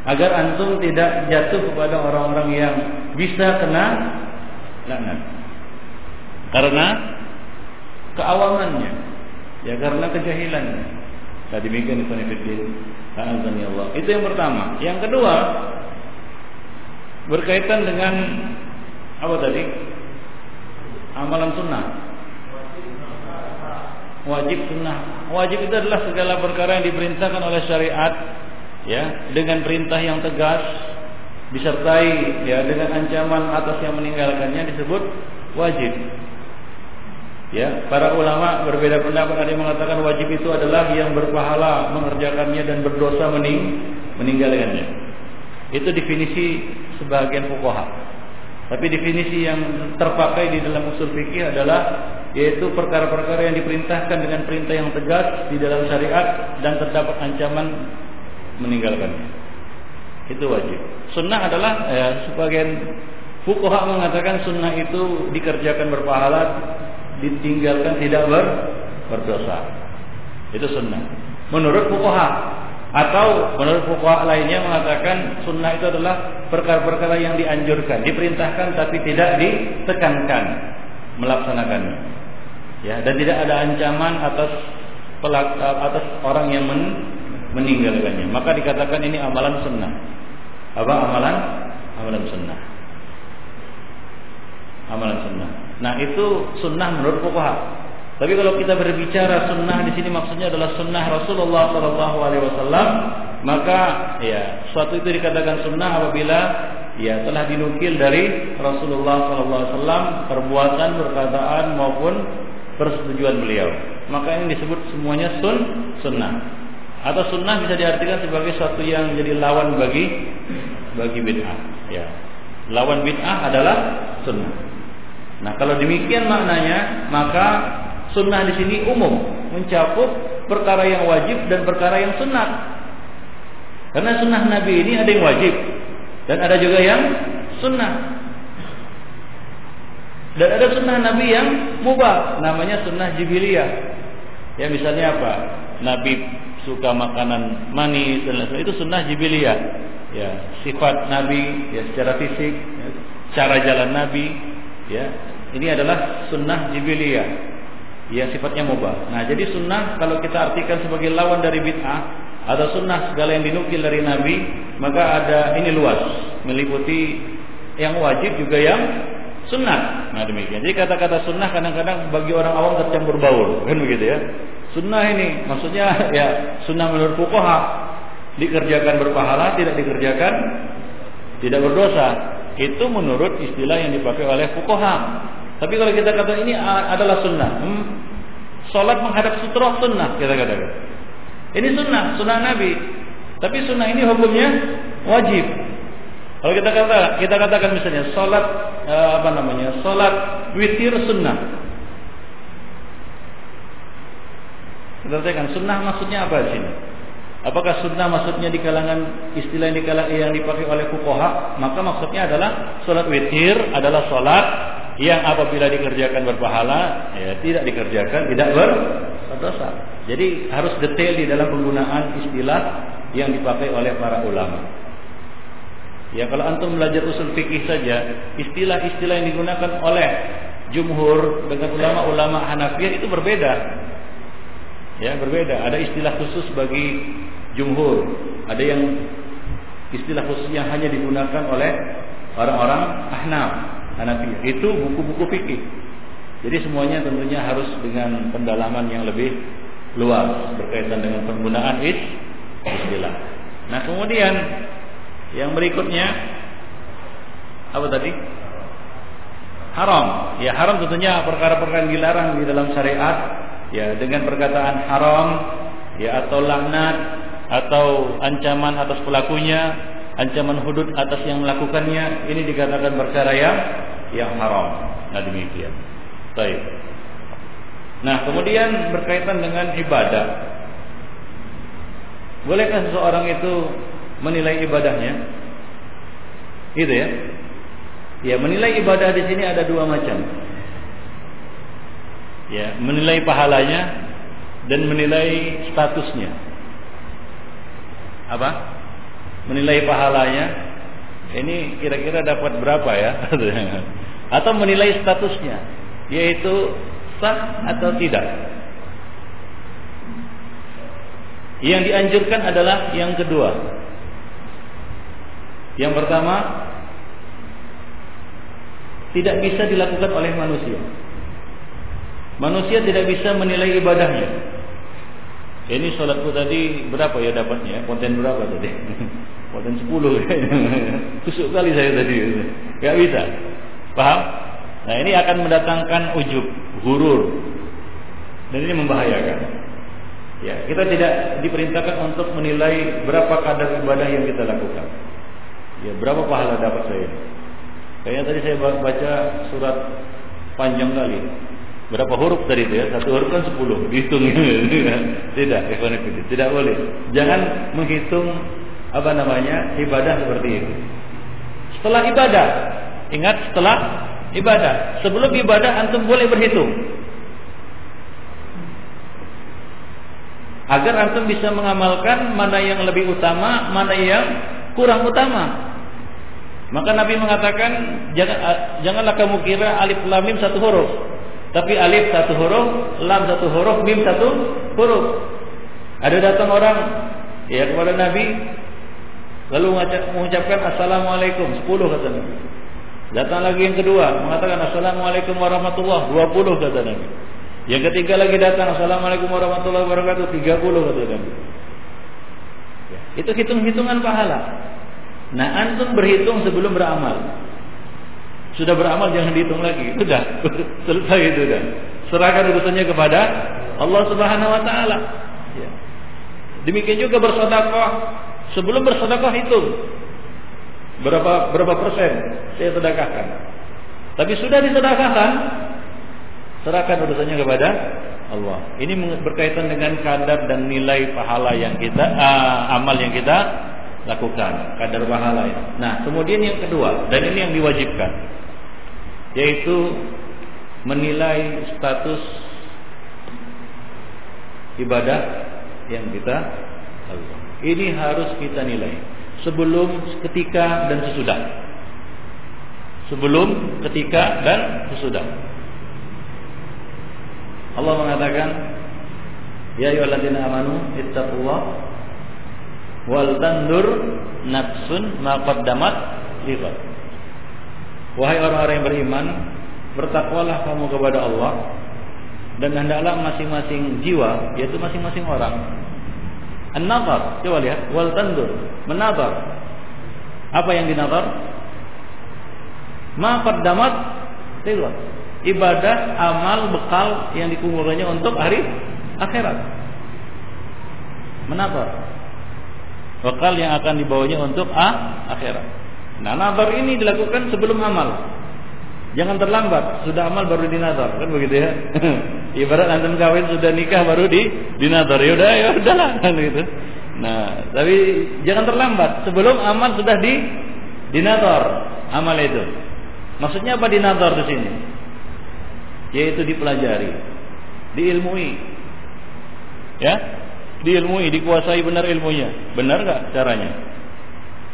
agar antum tidak jatuh kepada orang-orang yang bisa kena laknat. Karena keawamannya ya karena kejahilannya. Tadi demikian itu Allah. Itu yang pertama. Yang kedua berkaitan dengan apa tadi? Amalan sunnah. Wajib sunnah. Wajib itu adalah segala perkara yang diperintahkan oleh syariat ya dengan perintah yang tegas disertai ya dengan ancaman atas yang meninggalkannya disebut wajib. Ya, para ulama berbeda pendapat ada yang mengatakan wajib itu adalah yang berpahala mengerjakannya dan berdosa mening meninggalkannya. Itu definisi sebagian fuqaha. Tapi definisi yang terpakai di dalam usul fikih adalah yaitu perkara-perkara yang diperintahkan dengan perintah yang tegas di dalam syariat dan terdapat ancaman meninggalkannya. Itu wajib. Sunnah adalah ya, sebagian fuqaha mengatakan sunnah itu dikerjakan berpahala, ditinggalkan tidak ber, berdosa. Itu sunnah. Menurut fuqaha atau menurut fuqaha lainnya mengatakan sunnah itu adalah perkara-perkara yang dianjurkan, diperintahkan tapi tidak ditekankan melaksanakannya. Ya, dan tidak ada ancaman atas pelak, atas orang yang men, meninggalkannya. Maka dikatakan ini amalan sunnah. Apa amalan? Amalan sunnah. Amalan sunnah. Nah, itu sunnah menurut fuqaha. Tapi kalau kita berbicara sunnah di sini maksudnya adalah sunnah Rasulullah Wasallam, maka ya suatu itu dikatakan sunnah apabila ya telah dinukil dari Rasulullah Wasallam perbuatan, perkataan maupun persetujuan beliau. Maka ini disebut semuanya sun sunnah. Atau sunnah bisa diartikan sebagai suatu yang jadi lawan bagi bagi bid'ah. Ya. Lawan bid'ah adalah sunnah. Nah, kalau demikian maknanya, maka sunnah di sini umum, mencakup perkara yang wajib dan perkara yang sunnah. Karena sunnah Nabi ini ada yang wajib dan ada juga yang sunnah. Dan ada sunnah Nabi yang mubah, namanya sunnah jibiliyah. Ya misalnya apa? Nabi suka makanan manis dan lain itu sunnah jibiliyah. Ya, sifat Nabi ya secara fisik, ya, cara jalan Nabi, ya. Ini adalah sunnah jibiliyah. Ya sifatnya mubah. Nah, jadi sunnah kalau kita artikan sebagai lawan dari bid'ah, atau sunnah segala yang dinukil dari Nabi maka ada ini luas meliputi yang wajib juga yang sunnah. Nah demikian. Jadi kata-kata sunnah kadang-kadang bagi orang awam tercampur baur kan begitu ya? Sunnah ini maksudnya ya sunnah menurut fuqaha dikerjakan berpahala tidak dikerjakan tidak berdosa. Itu menurut istilah yang dipakai oleh fuqaha tapi kalau kita kata ini adalah sunnah hmm, Sholat menghadap sutra sunnah kita katakan ini sunnah, sunnah Nabi. Tapi sunnah ini hukumnya wajib. Kalau kita kata, kita katakan misalnya salat eh, apa namanya? Salat witir sunnah. Kita katakan sunnah maksudnya apa di sini? Apakah sunnah maksudnya di kalangan istilah yang, kalangan, yang dipakai oleh fuqaha? Maka maksudnya adalah salat witir adalah salat yang apabila dikerjakan berpahala, ya tidak dikerjakan tidak berdosa. Jadi harus detail di dalam penggunaan istilah yang dipakai oleh para ulama. Ya kalau antum belajar usul fikih saja, istilah-istilah yang digunakan oleh jumhur dengan ulama-ulama Hanafiyah itu berbeda. Ya, berbeda. Ada istilah khusus bagi jumhur, ada yang istilah khusus yang hanya digunakan oleh orang-orang Ahnaf. Hanafi. Itu buku-buku fikih. Jadi semuanya tentunya harus dengan pendalaman yang lebih luas berkaitan dengan penggunaan is istilah. Nah, kemudian yang berikutnya apa tadi? Haram. Ya, haram tentunya perkara-perkara yang dilarang di dalam syariat ya dengan perkataan haram ya atau laknat atau ancaman atas pelakunya ancaman hudud atas yang melakukannya ini dikatakan perkara yang yang haram. Nah demikian. Baik. Nah kemudian berkaitan dengan ibadah. Bolehkah seseorang itu menilai ibadahnya? Gitu ya. Ya menilai ibadah di sini ada dua macam. Ya menilai pahalanya dan menilai statusnya. Apa? menilai pahalanya ini kira-kira dapat berapa ya atau menilai statusnya yaitu sah atau tidak. Yang dianjurkan adalah yang kedua. Yang pertama tidak bisa dilakukan oleh manusia. Manusia tidak bisa menilai ibadahnya. Ini sholatku tadi berapa ya dapatnya? Konten berapa tadi? Buatan sepuluh. Tusuk kali saya tadi. Gak bisa Paham? Nah ini akan mendatangkan ujub Hurur Dan ini membahayakan Ya, kita tidak diperintahkan untuk menilai berapa kadar ibadah yang kita lakukan. Ya, berapa pahala dapat saya. Kayaknya tadi saya baca surat panjang kali. Berapa huruf tadi itu ya? Satu huruf kan sepuluh. Dihitung. tidak, tidak boleh. Jangan menghitung apa namanya ibadah seperti itu. Setelah ibadah, ingat setelah ibadah. Sebelum ibadah antum boleh berhitung. Agar antum bisa mengamalkan mana yang lebih utama, mana yang kurang utama. Maka Nabi mengatakan jangan janganlah kamu kira alif lam mim satu huruf. Tapi alif satu huruf, lam satu huruf, mim satu huruf. Ada datang orang ya kepada Nabi, Lalu mengucapkan Assalamualaikum 10 kata Nabi. Datang lagi yang kedua mengatakan Assalamualaikum warahmatullahi 20 kata Nabi. Yang ketiga lagi datang Assalamualaikum warahmatullahi wabarakatuh 30 kata Nabi. Ya, itu hitung-hitungan pahala. Nah antum berhitung sebelum beramal. Sudah beramal jangan dihitung lagi. Sudah selesai itu sudah. Serahkan urusannya kepada Allah Subhanahu Wa Taala. Ya. Demikian juga bersedekah Sebelum bersedekah itu Berapa berapa persen saya sedekahkan. Tapi sudah disedekahkan, serahkan urusannya kepada Allah. Ini berkaitan dengan kadar dan nilai pahala yang kita uh, amal yang kita lakukan, kadar pahala. Nah, kemudian yang kedua dan ini yang diwajibkan yaitu menilai status ibadah yang kita lakukan. Ini harus kita nilai sebelum, ketika dan sesudah. Sebelum, ketika dan sesudah. Allah mengatakan, Ya ayyuhalladzina amanu ittaqullah wal tandur nafsun ma qaddamat lighad. Wahai orang-orang yang beriman, bertakwalah kamu kepada Allah dan hendaklah masing-masing jiwa yaitu masing-masing orang an-nazar. Coba lihat. Wal tandur menazar apa yang dinazar ma qaddamat. Lighad ibadah amal bekal yang dikumpulkannya untuk hari akhirat. Menazar bekal yang akan dibawanya untuk ah, akhirat. Nah nazar ini dilakukan sebelum amal Jangan terlambat, sudah amal baru dinazar, kan begitu ya. Ibarat antum kawin sudah nikah baru di dinazar. Ya udah, ya udahlah kan gitu. Nah, tapi jangan terlambat, sebelum amal sudah di dinazar amal itu. Maksudnya apa dinazar di sini? Yaitu dipelajari, diilmui. Ya, diilmui, dikuasai benar ilmunya. Benar nggak caranya?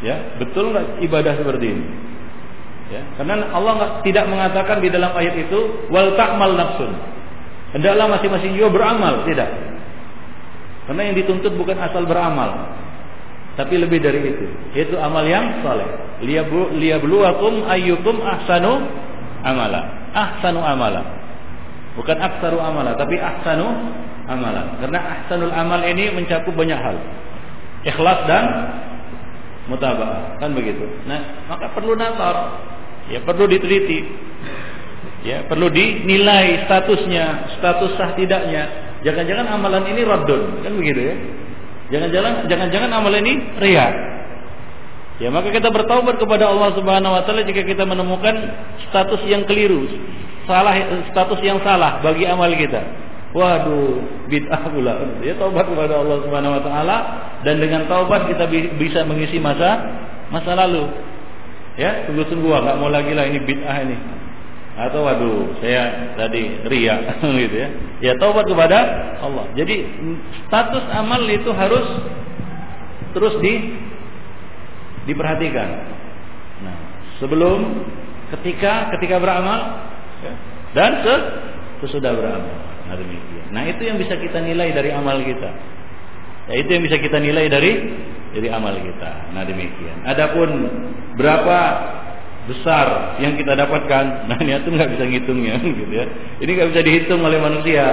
Ya, betul nggak ibadah seperti ini? Ya, karena Allah tidak mengatakan di dalam ayat itu wal ta'mal nafsun. Hendaklah masing-masing jiwa beramal, tidak. Karena yang dituntut bukan asal beramal, tapi lebih dari itu, yaitu amal yang saleh. Liyabluwakum ayyukum ahsanu amala. Ahsanu amala. Bukan aksaru amala, tapi ahsanu amala. Karena ahsanul amal ini mencakup banyak hal. Ikhlas dan mutabah, kan begitu. Nah, maka perlu nazar ya perlu diteliti. Ya perlu dinilai statusnya status sah tidaknya. Jangan-jangan amalan ini raddun kan begitu ya? Jangan-jangan jangan-jangan amalan ini ria. Ya maka kita bertaubat kepada Allah Subhanahu wa taala jika kita menemukan status yang keliru salah status yang salah bagi amal kita. Waduh bid'ah pula. Ya taubat kepada Allah Subhanahu wa taala dan dengan taubat kita bisa mengisi masa masa lalu Ya, sungguh-sungguh nggak mau lagi lah ini bid'ah ini. Atau waduh, saya tadi ria gitu ya. Ya taubat kepada Allah. Jadi status amal itu harus terus di diperhatikan. Nah, sebelum ketika ketika beramal ya, dan se sesudah beramal. Nah demikian. Nah itu yang bisa kita nilai dari amal kita. Ya, itu yang bisa kita nilai dari dari amal kita. Nah demikian. Adapun berapa besar yang kita dapatkan, nah ini itu nggak bisa ngitungnya, gitu ya. Ini nggak bisa dihitung oleh manusia,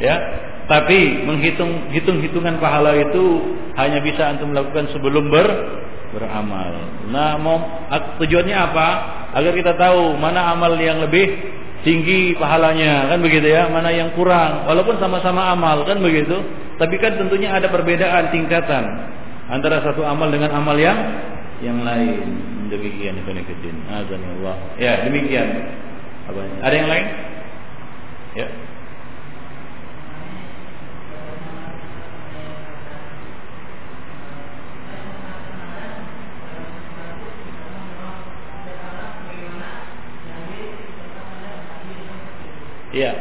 ya. Tapi menghitung hitung hitungan pahala itu hanya bisa antum melakukan sebelum ber beramal. Nah, mau tujuannya apa? Agar kita tahu mana amal yang lebih tinggi pahalanya, kan begitu ya? Mana yang kurang, walaupun sama-sama amal, kan begitu. Tapi kan tentunya ada perbedaan tingkatan antara satu amal dengan amal yang yang lain. Demikian Ibnu Allah. Ya, demikian. Apa Ada yang lain? Ya. Iya.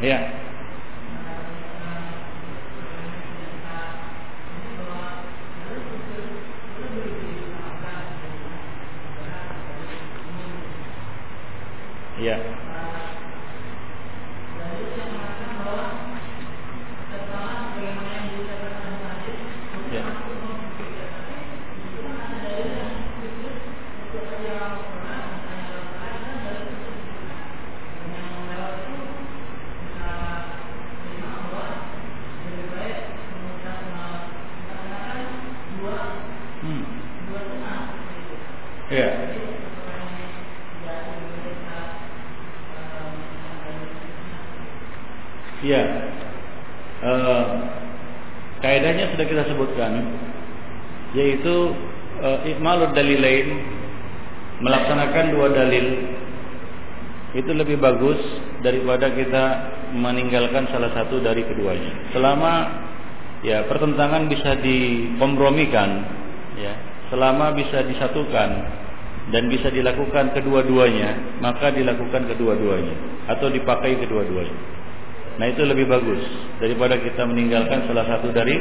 Ya. Ya. Ya. Uh, kaidahnya sudah kita sebutkan yaitu uh, ikmalud dalilain melaksanakan dua dalil itu lebih bagus daripada kita meninggalkan salah satu dari keduanya. Selama ya pertentangan bisa dikompromikan, ya, selama bisa disatukan dan bisa dilakukan kedua-duanya, maka dilakukan kedua-duanya atau dipakai kedua-duanya. Nah itu lebih bagus daripada kita meninggalkan salah satu dari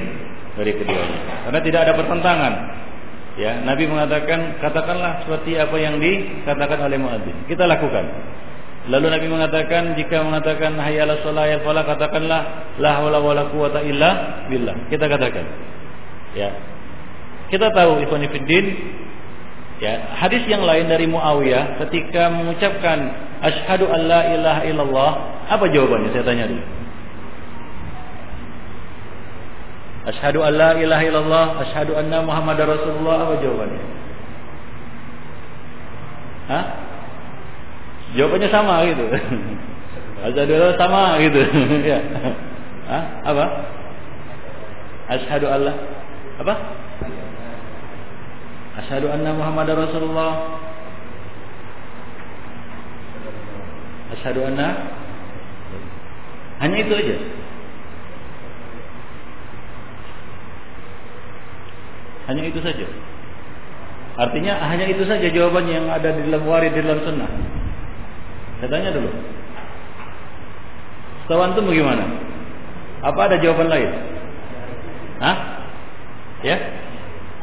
dari keduanya. Karena tidak ada pertentangan. Ya, Nabi mengatakan katakanlah seperti apa yang dikatakan oleh muadzin. Kita lakukan. Lalu Nabi mengatakan jika mengatakan hayya 'alas shalah ya fala katakanlah la haula wala quwata illa billah. Kita katakan. Ya. Kita tahu ikhwan ya, hadis yang lain dari Muawiyah ketika mengucapkan asyhadu an la ilaha illallah, apa jawabannya? Saya tanya dulu. Asyhadu an la ilaha illallah, asyhadu anna Muhammadar Rasulullah, apa jawabannya? Hah? Jawabannya sama gitu. Asyhadu Allah sama gitu. ya. Hah? Apa? Asyhadu Allah apa? Asyhadu anna Muhammadar Rasulullah. Asyhadu anna hanya itu aja. Hanya itu saja. Artinya hanya itu saja jawaban yang ada di dalam warid di dalam sunnah. Saya tanya dulu. Setahu antum bagaimana? Apa ada jawaban lain? Hah? Ya?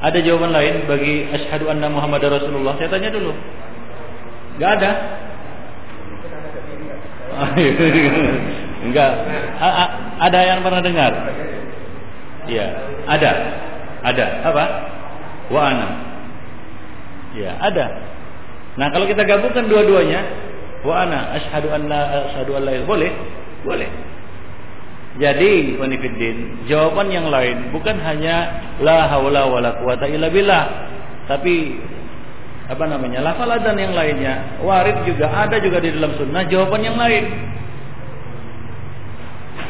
Ada jawaban lain bagi asyhadu anna Muhammadar Rasulullah? Saya tanya dulu. Enggak ada. Enggak. A -a ada yang pernah dengar? Iya, ada. Ada. Apa? Wa ana. Ya, ada. Nah, kalau kita gabungkan dua-duanya, wa ana asyhadu anna asyhadu an boleh? Boleh. Jadi, Wanifiddin, jawaban yang lain bukan hanya la haula wala quwata illa billah, tapi apa namanya? lafal dan yang lainnya, warid juga ada juga di dalam sunnah jawaban yang lain.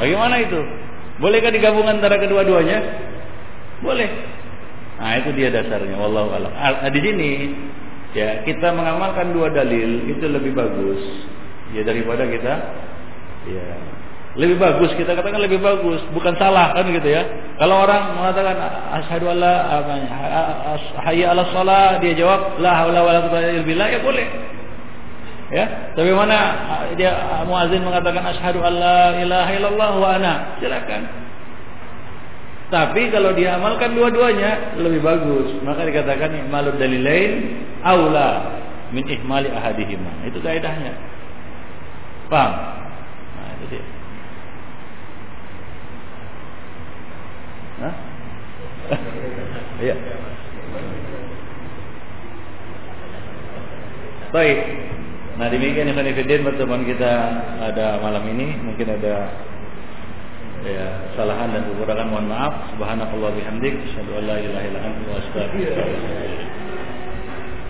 Bagaimana itu? Bolehkah digabung antara kedua-duanya? Boleh. Nah, itu dia dasarnya wallahu alam. Di sini ya kita mengamalkan dua dalil itu lebih bagus. Ya daripada kita ya lebih bagus. Kita katakan lebih bagus bukan salah kan gitu ya. Kalau orang mengatakan asyhadu alla hayya ala shalah dia jawab la haula wala quwwata illa billah ya boleh. Ya tapi mana dia muazin mengatakan asyhadu alla ilaha illallah wa ana silakan tapi kalau dia amalkan dua-duanya lebih bagus. Maka dikatakan ihmalud dalilain aula min ihmali ahadihima. Itu kaidahnya. Paham? Nah, itu dia. Hah? Iya. Baik. Nah demikian Ibn Fidin pertemuan kita ada malam ini mungkin ada ya kesalahan dan kekurangan mohon maaf. Subhanakallah bihamdik. Asyhadu an la ilaha illa anta astaghfiruka